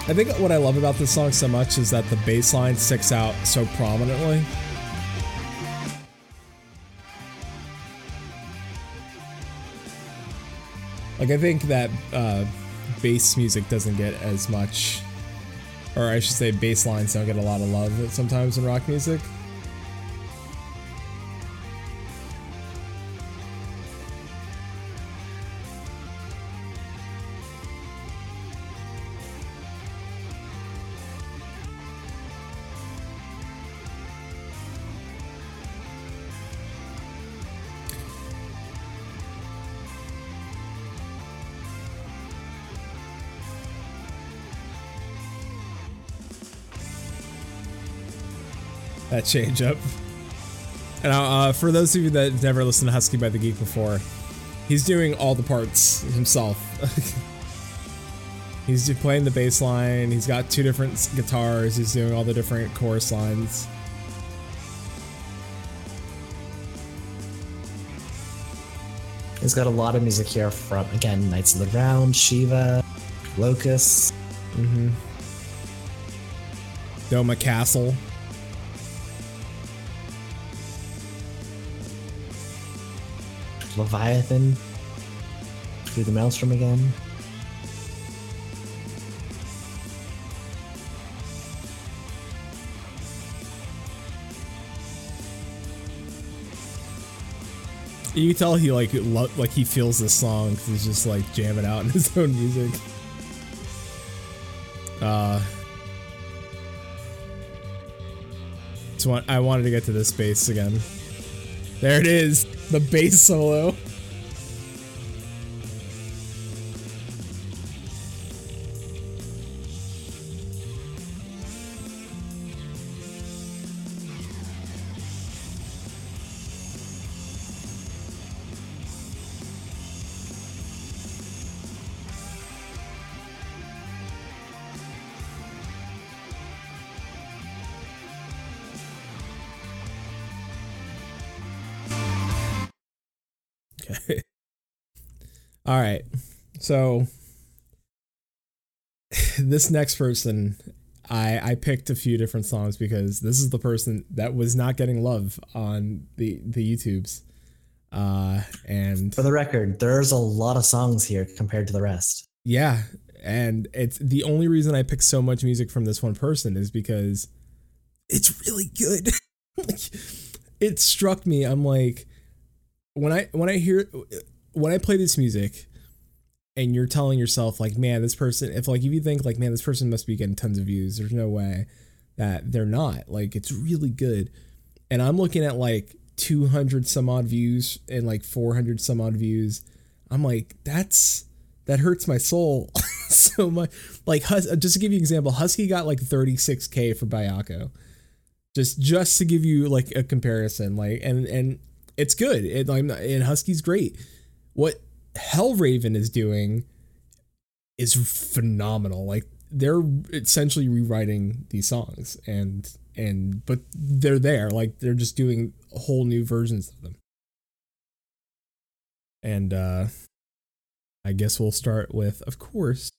I think what I love about this song so much is that the bass line sticks out so prominently. Like I think that uh, bass music doesn't get as much, or I should say, bass lines don't get a lot of love sometimes in rock music. Change up. And uh, for those of you that never listened to Husky by the Geek before, he's doing all the parts himself. he's playing the bass line. He's got two different guitars. He's doing all the different chorus lines. He's got a lot of music here from again Knights of the Round, Shiva, Locust. Mm-hmm. Doma Castle. Leviathan, through the Maelstrom again. You can tell he like lo- like he feels this song 'cause he's just like jamming out in his own music. Uh, so I wanted to get to this bass again. There it is, the bass solo. Okay. All right. So this next person, I I picked a few different songs because this is the person that was not getting love on the the YouTubes. Uh and For the record, there's a lot of songs here compared to the rest. yeah, and it's the only reason I picked so much music from this one person is because it's really good. like, it struck me. I'm like, when I when I hear when I play this music, and you're telling yourself like, man, this person. If like if you think like, man, this person must be getting tons of views. There's no way that they're not. Like, it's really good. And I'm looking at like 200 some odd views and like 400 some odd views. I'm like, that's that hurts my soul so much. Like, Hus- uh, just to give you an example, Husky got like 36k for Byakko. Just just to give you like a comparison, like, and and it's good. It, I'm not, and Husky's great. What Hellraven is doing is phenomenal. Like they're essentially rewriting these songs, and and but they're there. Like they're just doing whole new versions of them. And uh I guess we'll start with, of course,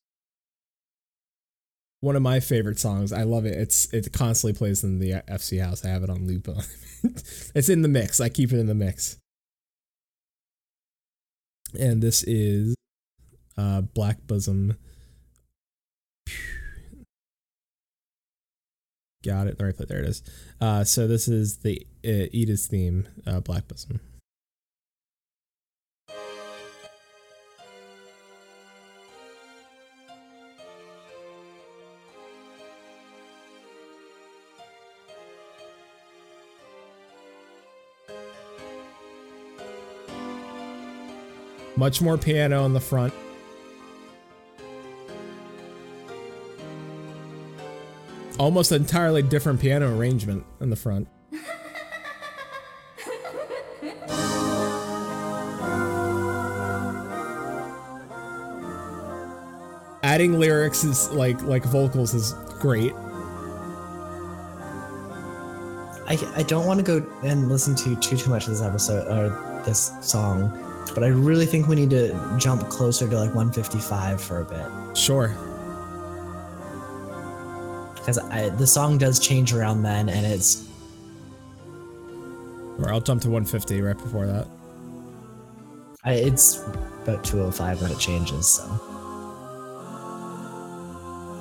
one of my favorite songs. I love it. It's it constantly plays in the FC house. I have it on loop. it's in the mix. I keep it in the mix. And this is uh Black Bosom. Got it. The right foot. There it is. Uh, so this is the uh, Edith's theme, uh, Black Bosom. Much more piano in the front. Almost entirely different piano arrangement in the front. Adding lyrics is like like vocals is great. I, I don't want to go and listen to too too much of this episode or this song, but I really think we need to jump closer to like 155 for a bit Sure. because the song does change around then, and it's Or I'll jump to 150 right before that. I, it's about 205 when it changes. So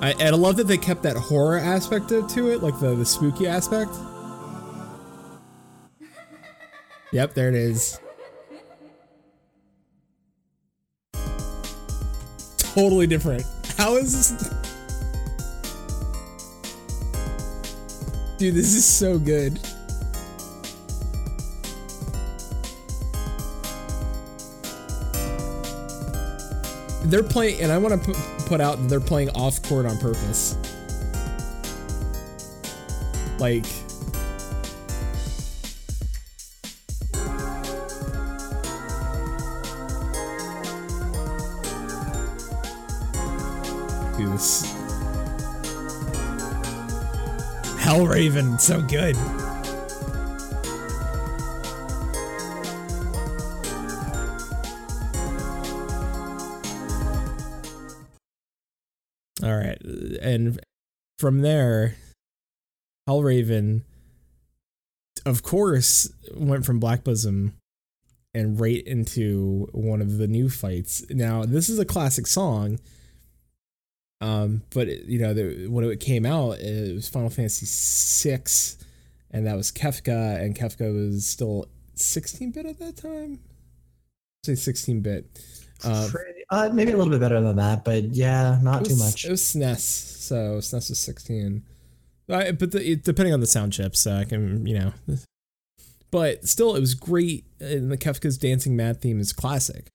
I and I love that they kept that horror aspect of- to it, like the the spooky aspect. Yep, there it is. Totally different. How is this? Dude, this is so good. They're playing, and I want to put, out that they're playing off court on purpose. Like, Hellraven, so good. All right, and from there, Hellraven, of course, went from Black Bosom and right into one of the new fights. Now, this is a classic song. Um, but it- you know, the, when it came out, it was Final Fantasy VI, and that was Kefka, and Kefka was still 16-bit at that time. Say 16-bit. Um, uh, maybe a little bit better than that, but yeah, not it too much. It was SNES, so SNES was 16. I, but the, it, depending on the sound chip, so I can, you know. But still, it was great. And the Kefka's Dancing Mad theme is classic.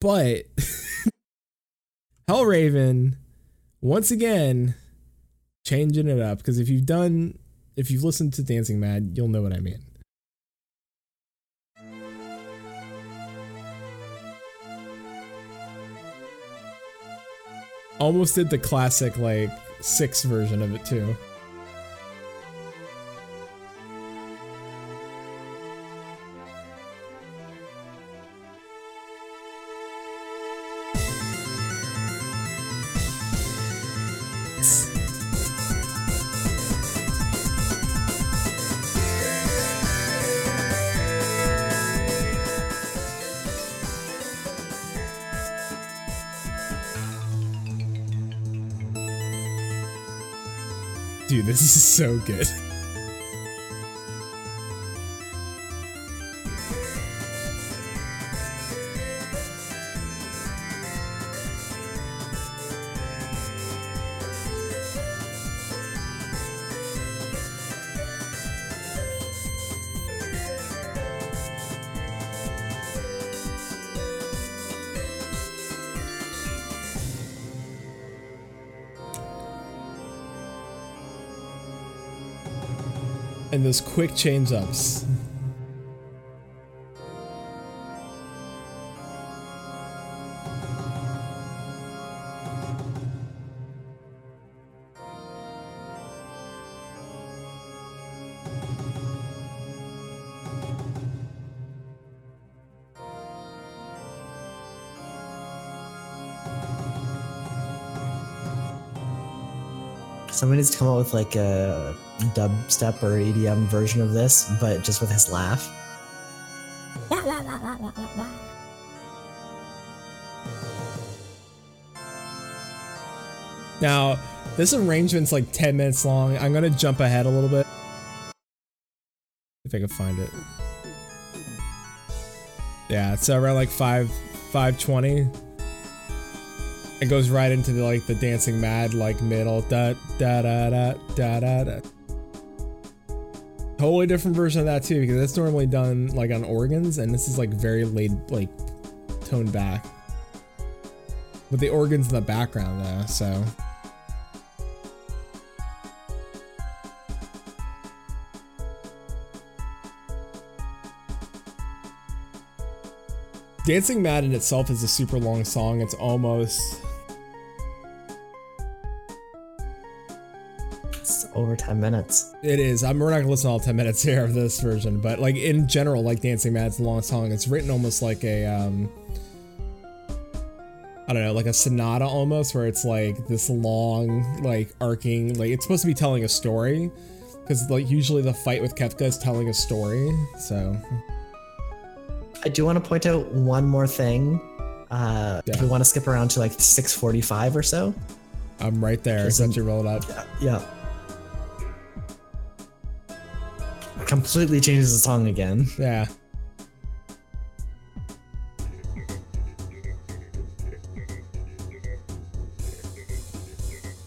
But Hellraven, once again, changing it up. Because if you've done, if you've listened to Dancing Mad, you'll know what I mean. almost did the classic like six version of it too. So good. those quick change ups. Someone needs to come up with like a dubstep or EDM version of this, but just with his laugh. Now, this arrangement's like 10 minutes long. I'm gonna jump ahead a little bit. If I can find it. Yeah, it's around like 5 520. It goes right into the like the dancing mad like middle da da da da da da da. Totally different version of that too, because that's normally done like on organs, and this is like very laid like toned back. With the organs in the background though, so Dancing Mad in itself is a super long song. It's almost over 10 minutes. it is. I'm we're not gonna listen to all 10 minutes here of this version, but like in general, like Dancing Mad's a long song. It's written almost like a um I don't know, like a sonata almost, where it's like this long, like arcing, like it's supposed to be telling a story. Because like usually the fight with Kefka is telling a story. So I do want to point out one more thing. Uh, If Yeah. we want to skip around to like 645 or so. I'm right there. Since you rolled up. Yeah. Completely changes the song again. Yeah.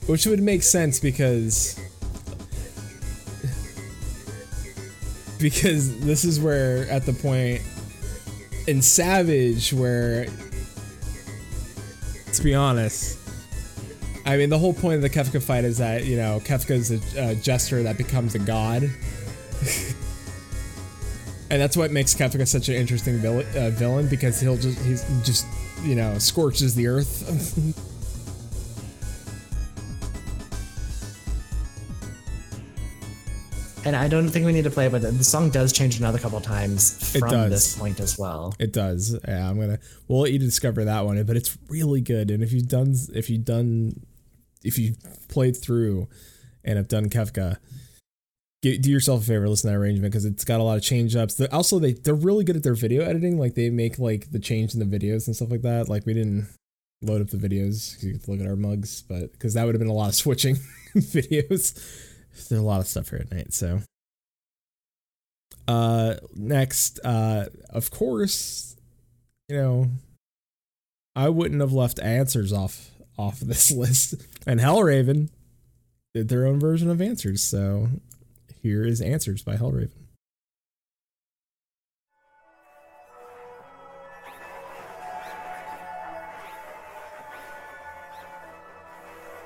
Which would make sense because because this is where at the point in Savage where let's be honest I mean the whole point of the Kefka fight is that you know Kefka's a, a jester that becomes a god and that's what makes Kefka such an interesting villain, uh, villain because he'll just he's just you know scorches the earth. And I don't think we need to play it, but the song does change another couple times It from does. this point as well. it does. Yeah, I'm gonna. We'll let you discover that one, but it's really good. And if you've done, if you've done, if you've played through and have done Kefka, get, do yourself a favor, listen to that arrangement because it's got a lot of change ups. They're, also, they they're really good at their video editing. Like they make like the change in the videos and stuff like that. Like we didn't load up the videos 'cause you get to look at our mugs, but because that would have been a lot of switching videos. There's a lot of stuff here at night, so. Uh, next, uh, of course, you know, I wouldn't have left answers off off this list, and Hellraven did their own version of answers. So here is answers by Hellraven.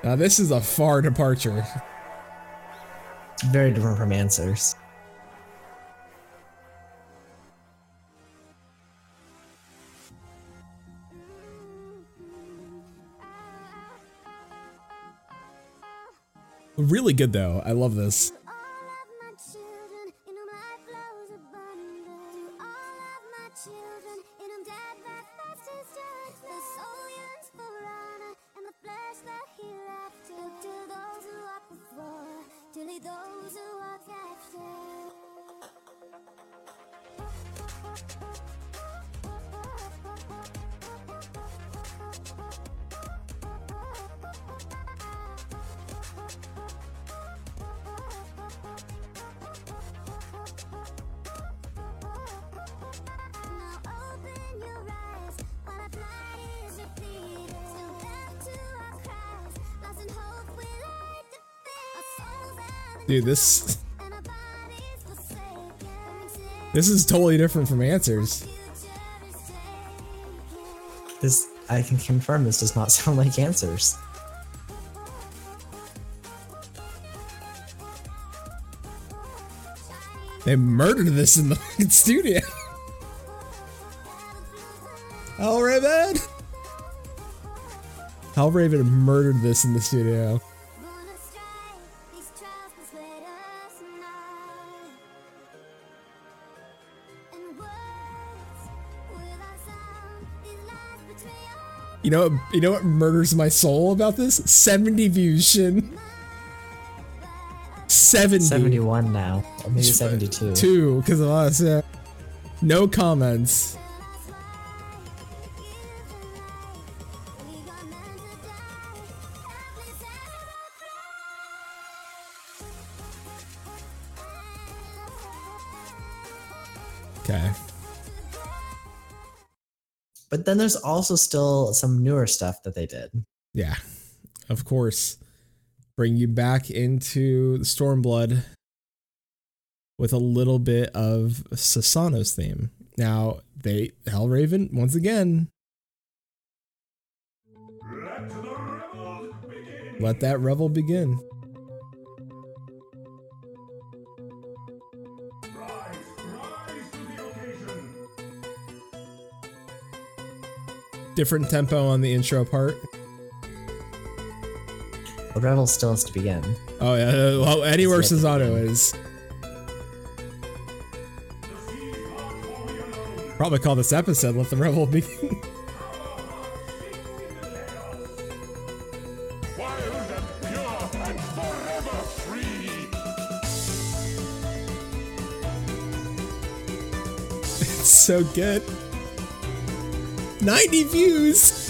Now this is a far departure. It's very different from answers. Really good though. I love this. This and our bodies forsaken. this is totally different from answers. Future is taken. This I can confirm this does not sound like answers. They murdered this in the fucking studio. Hellraven! Hellraven murdered this in the studio. You know, what- you know what murders my soul about this? 70 views, Shin. 70. 71 now, or maybe 72. Two, because of us, yeah. No comments. Then there's also still some newer stuff that they did. Yeah, of course. Bring you back into the Stormblood with a little bit of Susano's theme. Now, they Hellraven once again. Let that revel begin. Different tempo on the intro part. The revel still has to begin. Oh yeah, uh, well, anywhere Susano is. Probably call this episode "Let the Revel Begin." it's so good. Ninety views.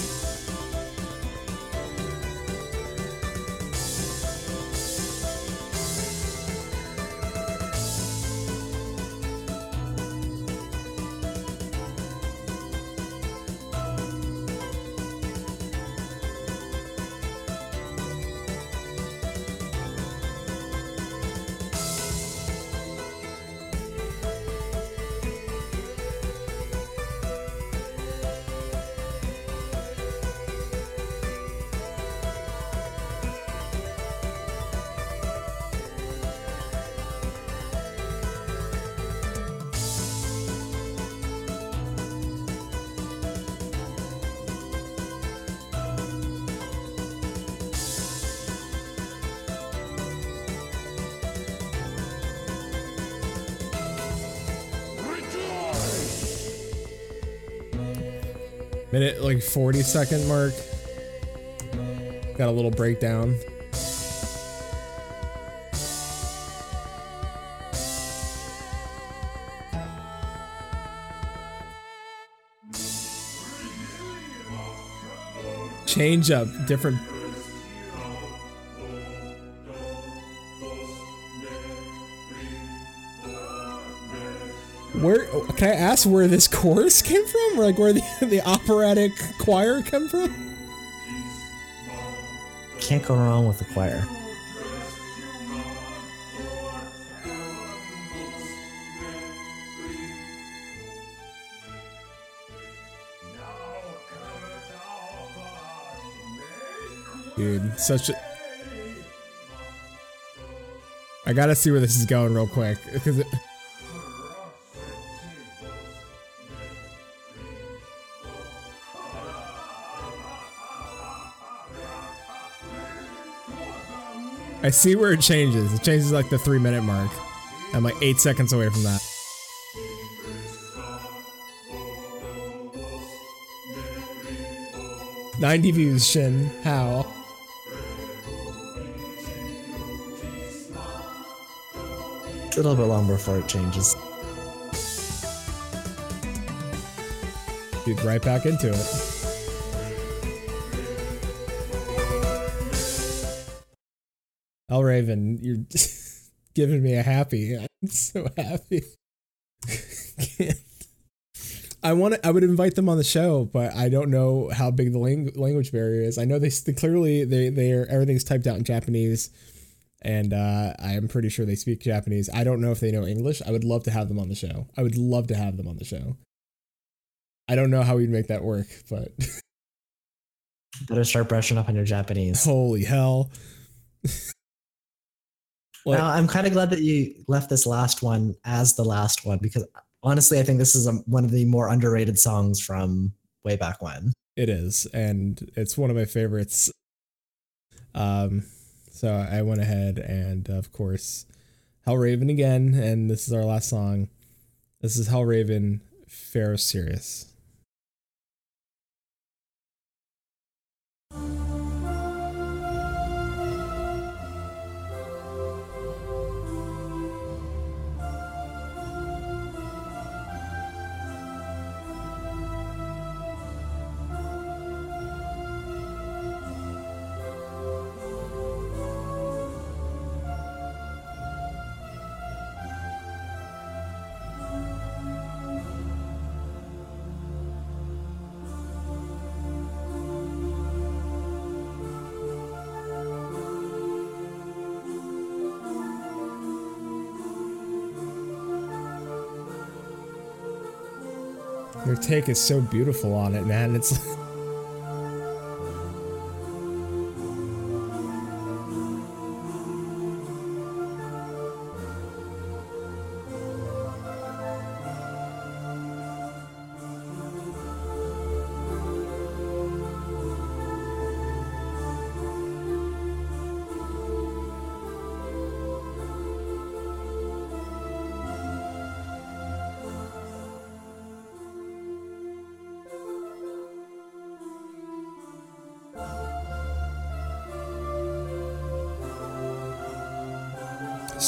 Like 40 second mark. Got a little breakdown. Change up, different. Can I ask where this chorus came from? Or like where the, the operatic choir come from? Can't go wrong with the choir. Dude, such a. I gotta see where this is going real quick because it. I see where it changes. It changes like the three minute mark. I'm like eight seconds away from that. Ninety views, Shin. How? It's a little bit long before it changes. Dude, right back into it. Hellraven, you're giving me a happy. I'm so happy. I want to. I would invite them on the show, but I don't know how big the lang- language barrier is. I know they, they clearly they they are everything's typed out in Japanese, and uh, I am pretty sure they speak Japanese. I don't know if they know English. I would love to have them on the show. I would love to have them on the show. I don't know how we'd make that work, but Better start brushing up on your Japanese. holy hell. What- Now, I'm kind of glad that you left this last one as the last one because honestly, I think this is a, one of the more underrated songs from way back when. It is, and it's one of my favorites. Um, so I went ahead and, of course, Hellraven again, and this is our last song. This is Hellraven, Pharos Sirius. Take is so beautiful on it, man. It's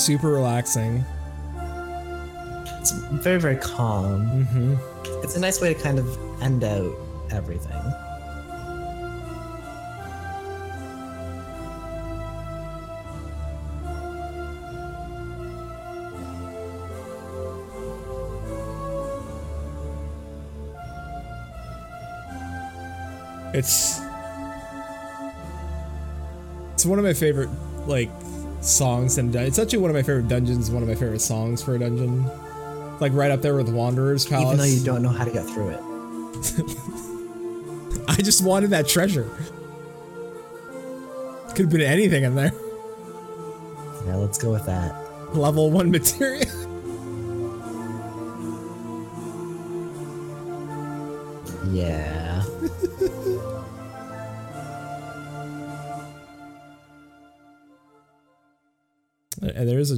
super relaxing. It's very, very calm. hmm It's a nice way to kind of end out everything. It's it's one of my favorite like songs and it's actually one of my favorite dungeons. One of my favorite songs for a dungeon, like right up there with Wanderer's Palace. Even though you don't know how to get through it. I just wanted that treasure. Could have been anything in there. Yeah, let's go with that. Level one material.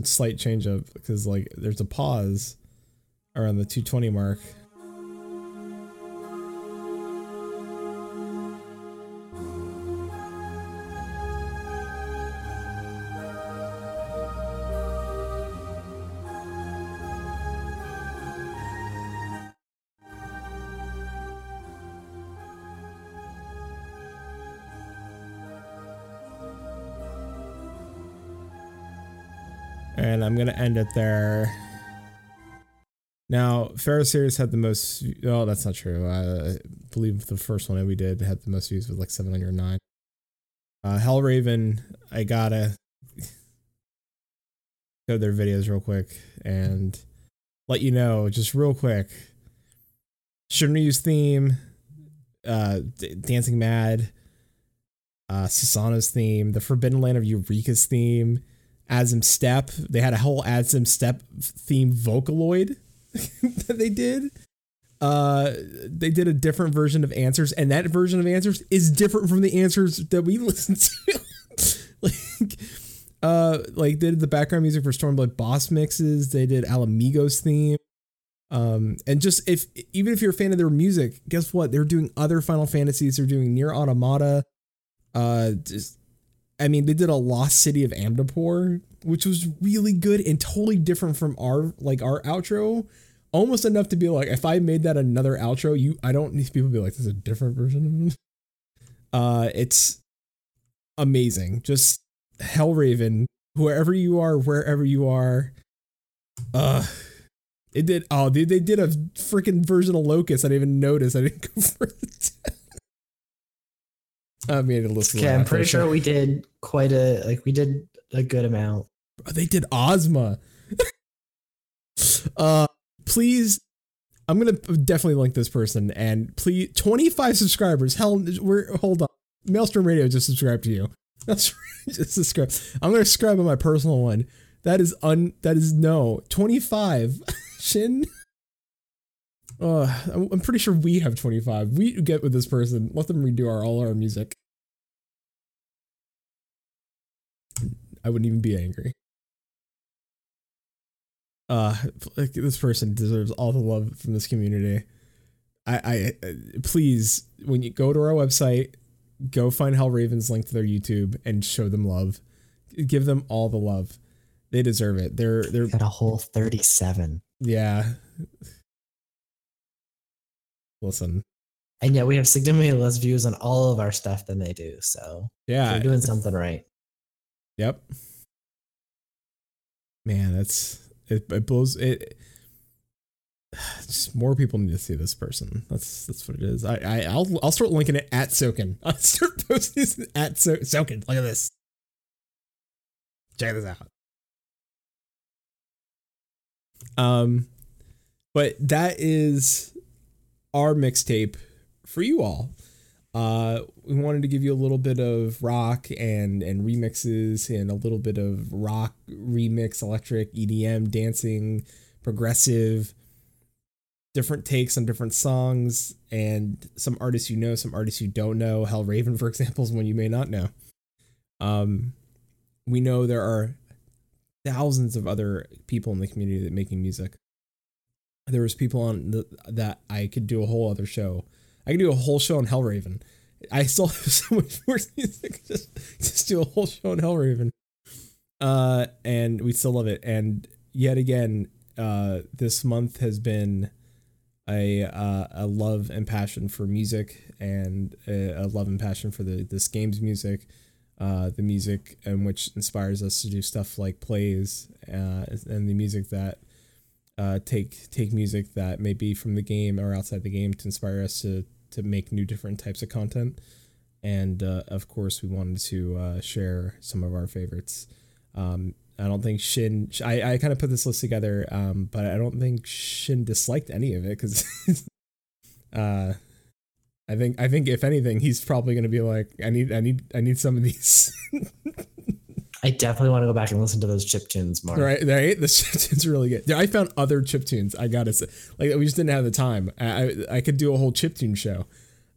slight change up because like there's a pause around the 220 mark. End it there. Now, Pharos Sirius had the most. Oh, that's not true. I believe the first one that we did had the most views with like 709. Uh, Hellraven, I gotta go their videos real quick and let you know just real quick. Shinryu's theme, uh, D- Dancing Mad, uh, theme, the Forbidden Land of Eureka's theme, Asm Step. They had a whole Asim Step theme Vocaloid that they did. Uh, they did a different version of Answers, and that version of Answers is different from the answers that we listen to. like, uh, like they did the background music for Stormblood boss mixes. They did Ala Mhigo's theme. Um, and just if even if you're a fan of their music, guess what? They're doing other Final Fantasies. They're doing NieR Automata. Uh, just I mean, they did a Lost City of Amdapor, which was really good and totally different from our like our outro. Almost enough to be like, if I made that another outro, you I don't need people to be like, this is a different version of it. Uh it's amazing. Just Hellraven, wherever you are, wherever you are. Uh it did oh they, they did a freaking version of Locust. I didn't even notice. I didn't go for it. I made a list. Okay, I'm pretty sure we did quite a like we did a good amount. they did Ozma. uh, please, I'm gonna definitely link this person and please, 25 subscribers. Hell, we're hold on. Maelstrom Radio just subscribed to you. That's just subscribe. I'm gonna subscribe on my personal one. That is un. That is no. Twenty five. Shin. Uh, I'm pretty sure we have 25. We get with this person. Let them redo our all our music. I wouldn't even be angry. Uh, like, this person deserves all the love from this community. I, I, uh, please, when you go to our website, go find Hellraven's link to their YouTube and show them love. Give them all the love. They deserve it. They're, they're, Got a whole 37. yeah. Listen, And yet we have significantly less views on all of our stuff than they do. So yeah, they're doing something right. Yep. Man, that's it. It blows it. Just more people need to see this person. That's that's what it is. I, I I'll I'll start linking it at Soken. I'll start posting this at so- Soken. Look at this. Check this out. Um, but that is our mixtape for you all. Uh, we wanted to give you a little bit of rock and and remixes and a little bit of rock remix, electric, EDM, dancing, progressive, different takes on different songs, and some artists you know, some artists you don't know. Hellraven, for example, is one you may not know. Um, we know there are thousands of other people in the community that making music. There was people on the, that I could do a whole other show. I could do a whole show on Hellraven. I still have so much more music. Just, just do a whole show on Hellraven. Uh, and we still love it. And yet again, uh, this month has been a uh, a love and passion for music, and a, a love and passion for the this game's music, uh, the music and which inspires us to do stuff like plays, uh, and the music that uh, take take music that may be from the game or outside the game to inspire us to to make new different types of content. And uh, of course, we wanted to uh, share some of our favorites. Um, I don't think Shin. I, I kind of put this list together, um, but I don't think Shin disliked any of it because, uh, I think I think if anything, he's probably gonna be like, I need I need I need some of these. I definitely want to go back and listen to those chip tunes more. Right, right. The chip tunes are really good. I found other chip tunes. I gotta say, like we just didn't have the time. I I, I could do a whole chip tune show.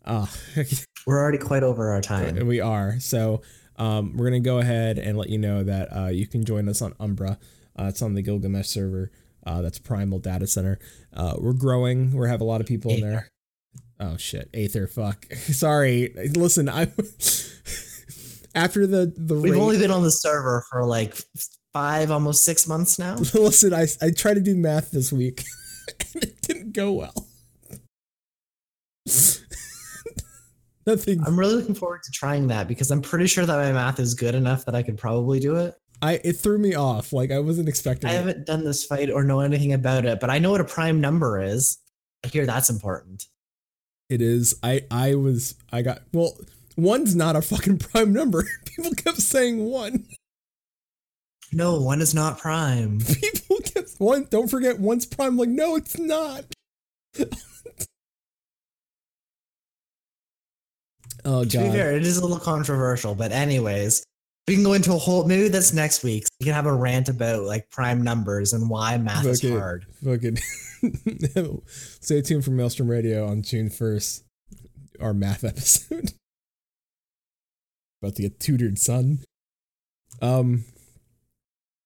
Uh, We're already quite over our time. we are. So um, we're gonna go ahead and let you know that uh, you can join us on Umbra. Uh, it's on the Gilgamesh server. Uh, that's Primal Data Center. Uh, we're growing. We have a lot of people in there. Oh shit, Aether. Fuck. Sorry. Listen, I. After the the We've raid- only been on the server for like five, almost six months now. Listen, I I tried to do math this week, and it didn't go well. Nothing. I'm really looking forward to trying that because I'm pretty sure that my math is good enough that I could probably do it. I it threw me off. Like I wasn't expecting. I it. haven't done this fight or know anything about it, but I know what a prime number is. I hear that's important. It is. I I was. I got. Well, one's not a fucking prime number. People kept saying one. No, one is not prime. People kept one. Don't forget one's prime. Like no, it's not. oh To be fair, it is a little controversial, but anyways, we can go into a whole maybe that's next week. We can have a rant about like prime numbers and why math is Okay. hard. Fucking stay tuned for Maelstrom Radio on June first, our math episode. About to get tutored, son. Um.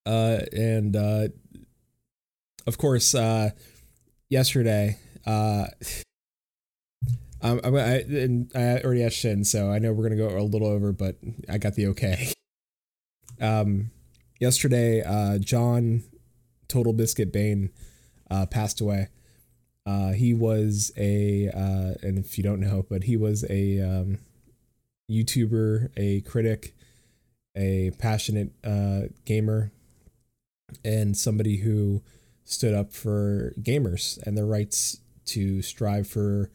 Uh, and uh, of course, uh, yesterday, uh, um, I, I, and I already asked Shin, so I know we're gonna go a little over, but I got the okay. Um, yesterday, uh, John Total Biscuit Bain uh, passed away. Uh, he was a, uh, and if you don't know, but he was a um, YouTuber, a critic, a passionate uh, gamer, and somebody who stood up for gamers and their rights to strive for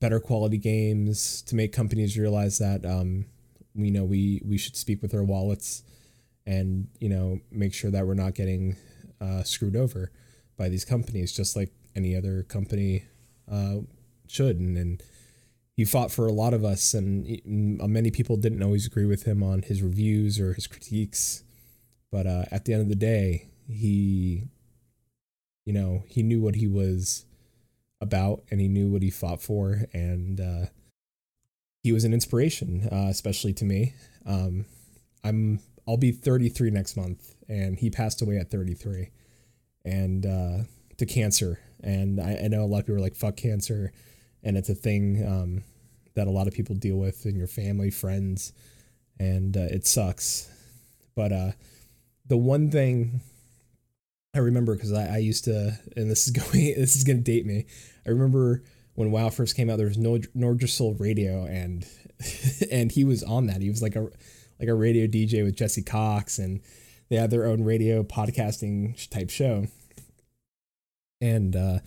better quality games, to make companies realize that um, we know we we should speak with our wallets, and you know make sure that we're not getting uh, screwed over by these companies, just like any other company uh, should. And, and he fought for a lot of us, and many people didn't always agree with him on his reviews or his critiques. but uh, at the end of the day, he, you know, he knew what he was about and he knew what he fought for, and uh, he was an inspiration, uh, especially to me. Um, I'm I'll be 33 next month, and he passed away at 33, and uh, to cancer. And I, I know a lot of people are like, "Fuck cancer," and it's a thing um, that a lot of people deal with in your family, friends, and uh, it sucks. But uh, the one thing I remember because I, I used to, and this is going, this is gonna date me. I remember when WoW first came out, there was no Nordrassil radio, and and he was on that. He was like a like a radio DJ with Jesse Cox, and they had their own radio podcasting type show. And uh,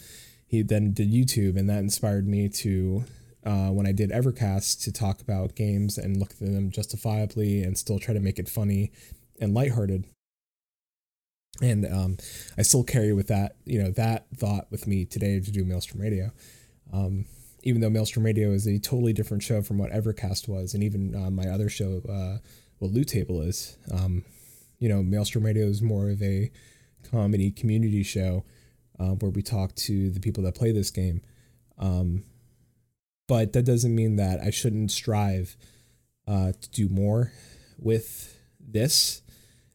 he then did YouTube, and that inspired me to uh, when I did Evercast to talk about games and look at them justifiably and still try to make it funny and lighthearted. And um, I still carry with that, you know, that thought with me today to do Maelstrom Radio. Um, even though Maelstrom Radio is a totally different show from what Evercast was, and even uh, my other show, uh, what Loot Table is. Um, you know, Maelstrom Radio is more of a comedy community show uh, where we talk to the people that play this game. Um, but that doesn't mean that I shouldn't strive uh, to do more with this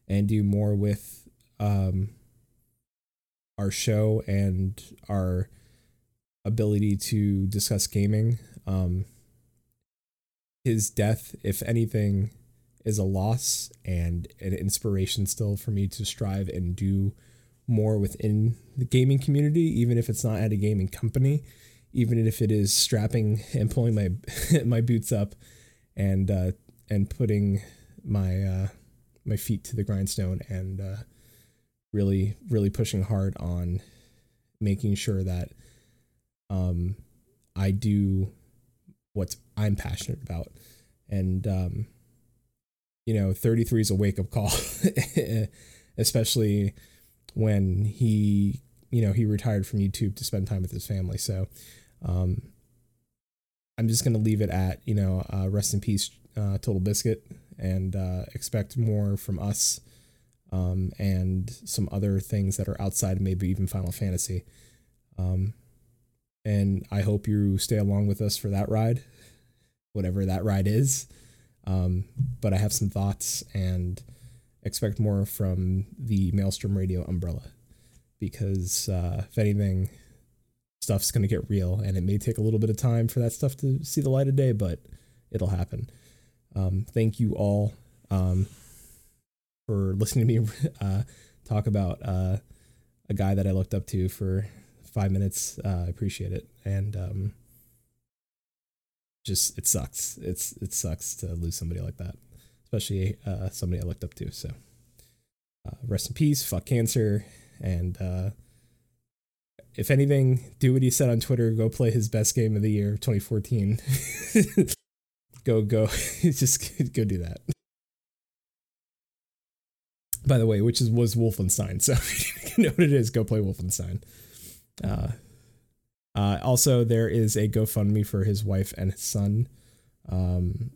and do more with um, our show and our ability to discuss gaming. Um, his death, if anything, is a loss and an inspiration still for me to strive and do more within the gaming community, even if it's not at a gaming company, even if it is strapping and pulling my my boots up and uh, and putting my uh, my feet to the grindstone and uh, really really pushing hard on making sure that um, I do what I'm passionate about. And, um, you know, 33 is a wake up call, especially when he, you know, he retired from YouTube to spend time with his family. So, um, I'm just to leave it at, you know, uh, rest in peace, uh, Total Biscuit, and uh, expect more from us um, and some other things that are outside, maybe even Final Fantasy. Um, and I hope you stay along with us for that ride, whatever that ride is. Um, but I have some thoughts and expect more from the Maelstrom Radio umbrella because uh, if anything, stuff's going to get real and it may take a little bit of time for that stuff to see the light of day, but it'll happen. Um, thank you all um, for listening to me uh, talk about uh, a guy that I looked up to for five minutes. Uh, I appreciate it, and um, just it sucks. It's it sucks to lose somebody like that, especially uh, somebody I looked up to. So, uh, rest in peace. Fuck cancer, and uh, if anything, do what he said on Twitter. Go play his best game of the year, 2014. go go, just go do that. By the way, which is was Wolfenstein. So if you know what it is, go play Wolfenstein. Uh, uh, also, there is a GoFundMe for his wife and his son. Um,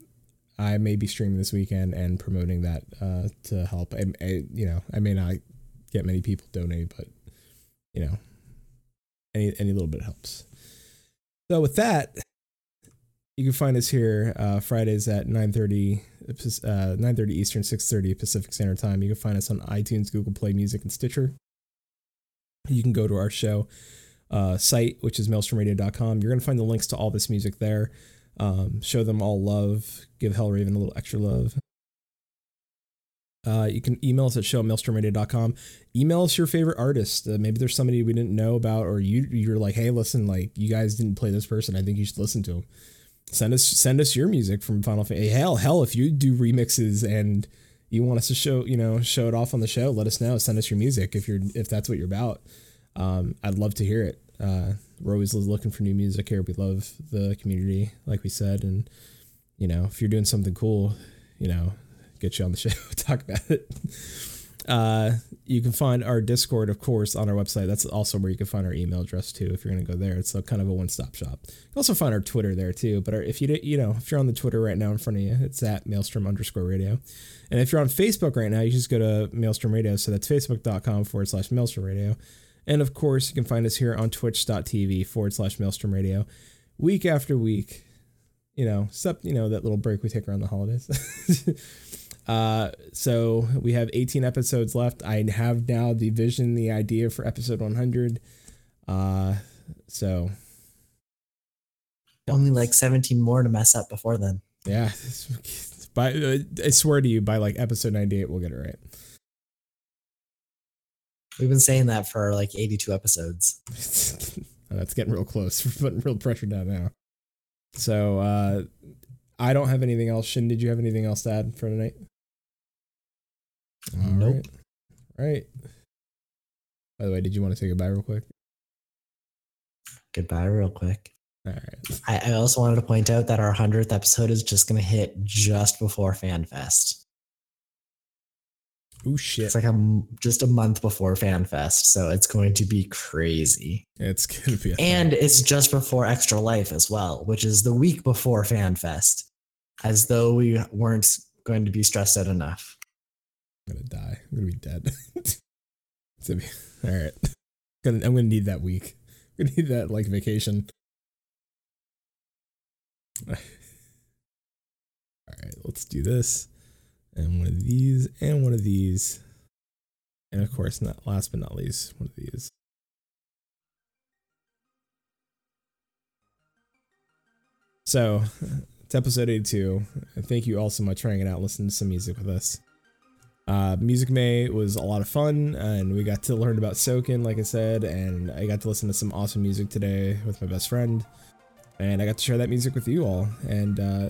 I may be streaming this weekend and promoting that uh, to help. I, I, you know, I may not get many people donate, but you know, any any little bit helps. So with that, you can find us here uh, Fridays at 9:30 uh, 9:30 Eastern, 6:30 Pacific Standard Time. You can find us on iTunes, Google Play Music, and Stitcher. You can go to our show uh, site, which is maelstromradio.com. You're going to find the links to all this music there. Um, show them all love. Give Hellraven a little extra love. Uh, you can email us at show maelstromradio.com. Email us your favorite artist. Uh, maybe there's somebody we didn't know about, or you you're like, hey, listen, like you guys didn't play this person. I think you should listen to them. Send us send us your music from Final Fantasy. Hell, hell, if you do remixes and you want us to show you know show it off on the show, let us know. Send us your music if you're if that's what you're about. Um, I'd love to hear it. Uh, we're always looking for new music here. We love the community, like we said, and you know if you're doing something cool, you know, get you on the show, talk about it. Uh, you can find our Discord, of course, on our website. That's also where you can find our email address too. If you're going to go there, it's a kind of a one-stop shop. You can also find our Twitter there too. But our, if you you know if you're on the Twitter right now in front of you, it's at Maelstrom underscore Radio. And if you're on Facebook right now, you just go to Maelstrom Radio. So that's facebook.com forward slash Maelstrom Radio. And of course, you can find us here on twitch.tv forward slash Maelstrom Radio week after week. You know, except, you know, that little break we take around the holidays. uh, so we have 18 episodes left. I have now the vision, the idea for episode 100. Uh, so Only like 17 more to mess up before then. yeah, by, I swear to you, by like episode 98, we'll get it right. We've been saying that for like 82 episodes. That's getting real close. We're putting real pressure down now. So uh I don't have anything else. Shin, did you have anything else to add for tonight? All Nope. right. Right. By the way, did you want to say goodbye real quick? Goodbye, real quick. All right. I, I also wanted to point out that our 100th episode is just going to hit just before FanFest. Oh shit. It's like a, just a month before FanFest. So it's going to be crazy. It's gonna be And it's just before Extra Life as well, which is the week before FanFest, as though we weren't going to be stressed out enough. I'm gonna die. I'm gonna be dead. be, all right. Gonna, I'm gonna need that week. I'm gonna need that like vacation. all right, let's do this. And one of these, and one of these. And of course, not last but not least, one of these. So, it's episode 82. Thank you all so much for hanging out, listening to some music with us. Uh, Music May was a lot of fun, and we got to learn about Soken, like I said, and I got to listen to some awesome music today with my best friend, and I got to share that music with you all. And uh,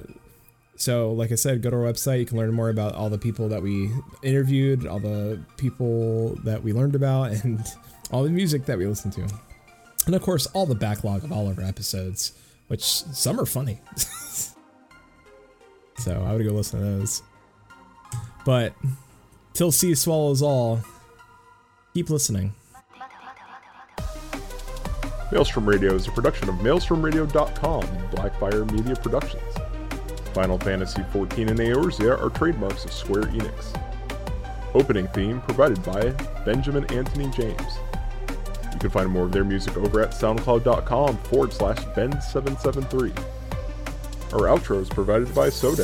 so, like I said, go to our website. You can learn more about all the people that we interviewed, all the people that we learned about, and all the music that we listened to, and of course, all the backlog of all of our episodes, which some are funny. so I would go listen to those. But till sea swallows all, keep listening. Maelstrom Radio is a production of MaelstromRadio.com Blackfire Media Productions. Final Fantasy XIV and Eorzea are trademarks of Square Enix. Opening theme provided by Benjamin Anthony James. You can find more of their music over at soundcloud.com forward slash Ben773. Our outro is provided by Soto.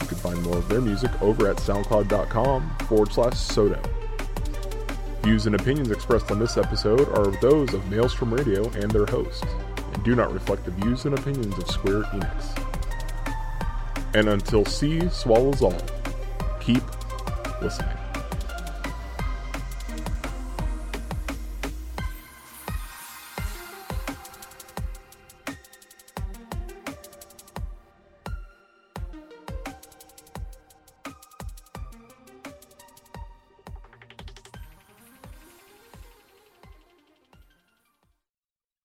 You can find more of their music over at soundcloud.com forward slash Soto. Views and opinions expressed on this episode are those of Maelstrom Radio and their hosts, and do not reflect the views and opinions of Square Enix. And until sea swallows all, keep listening.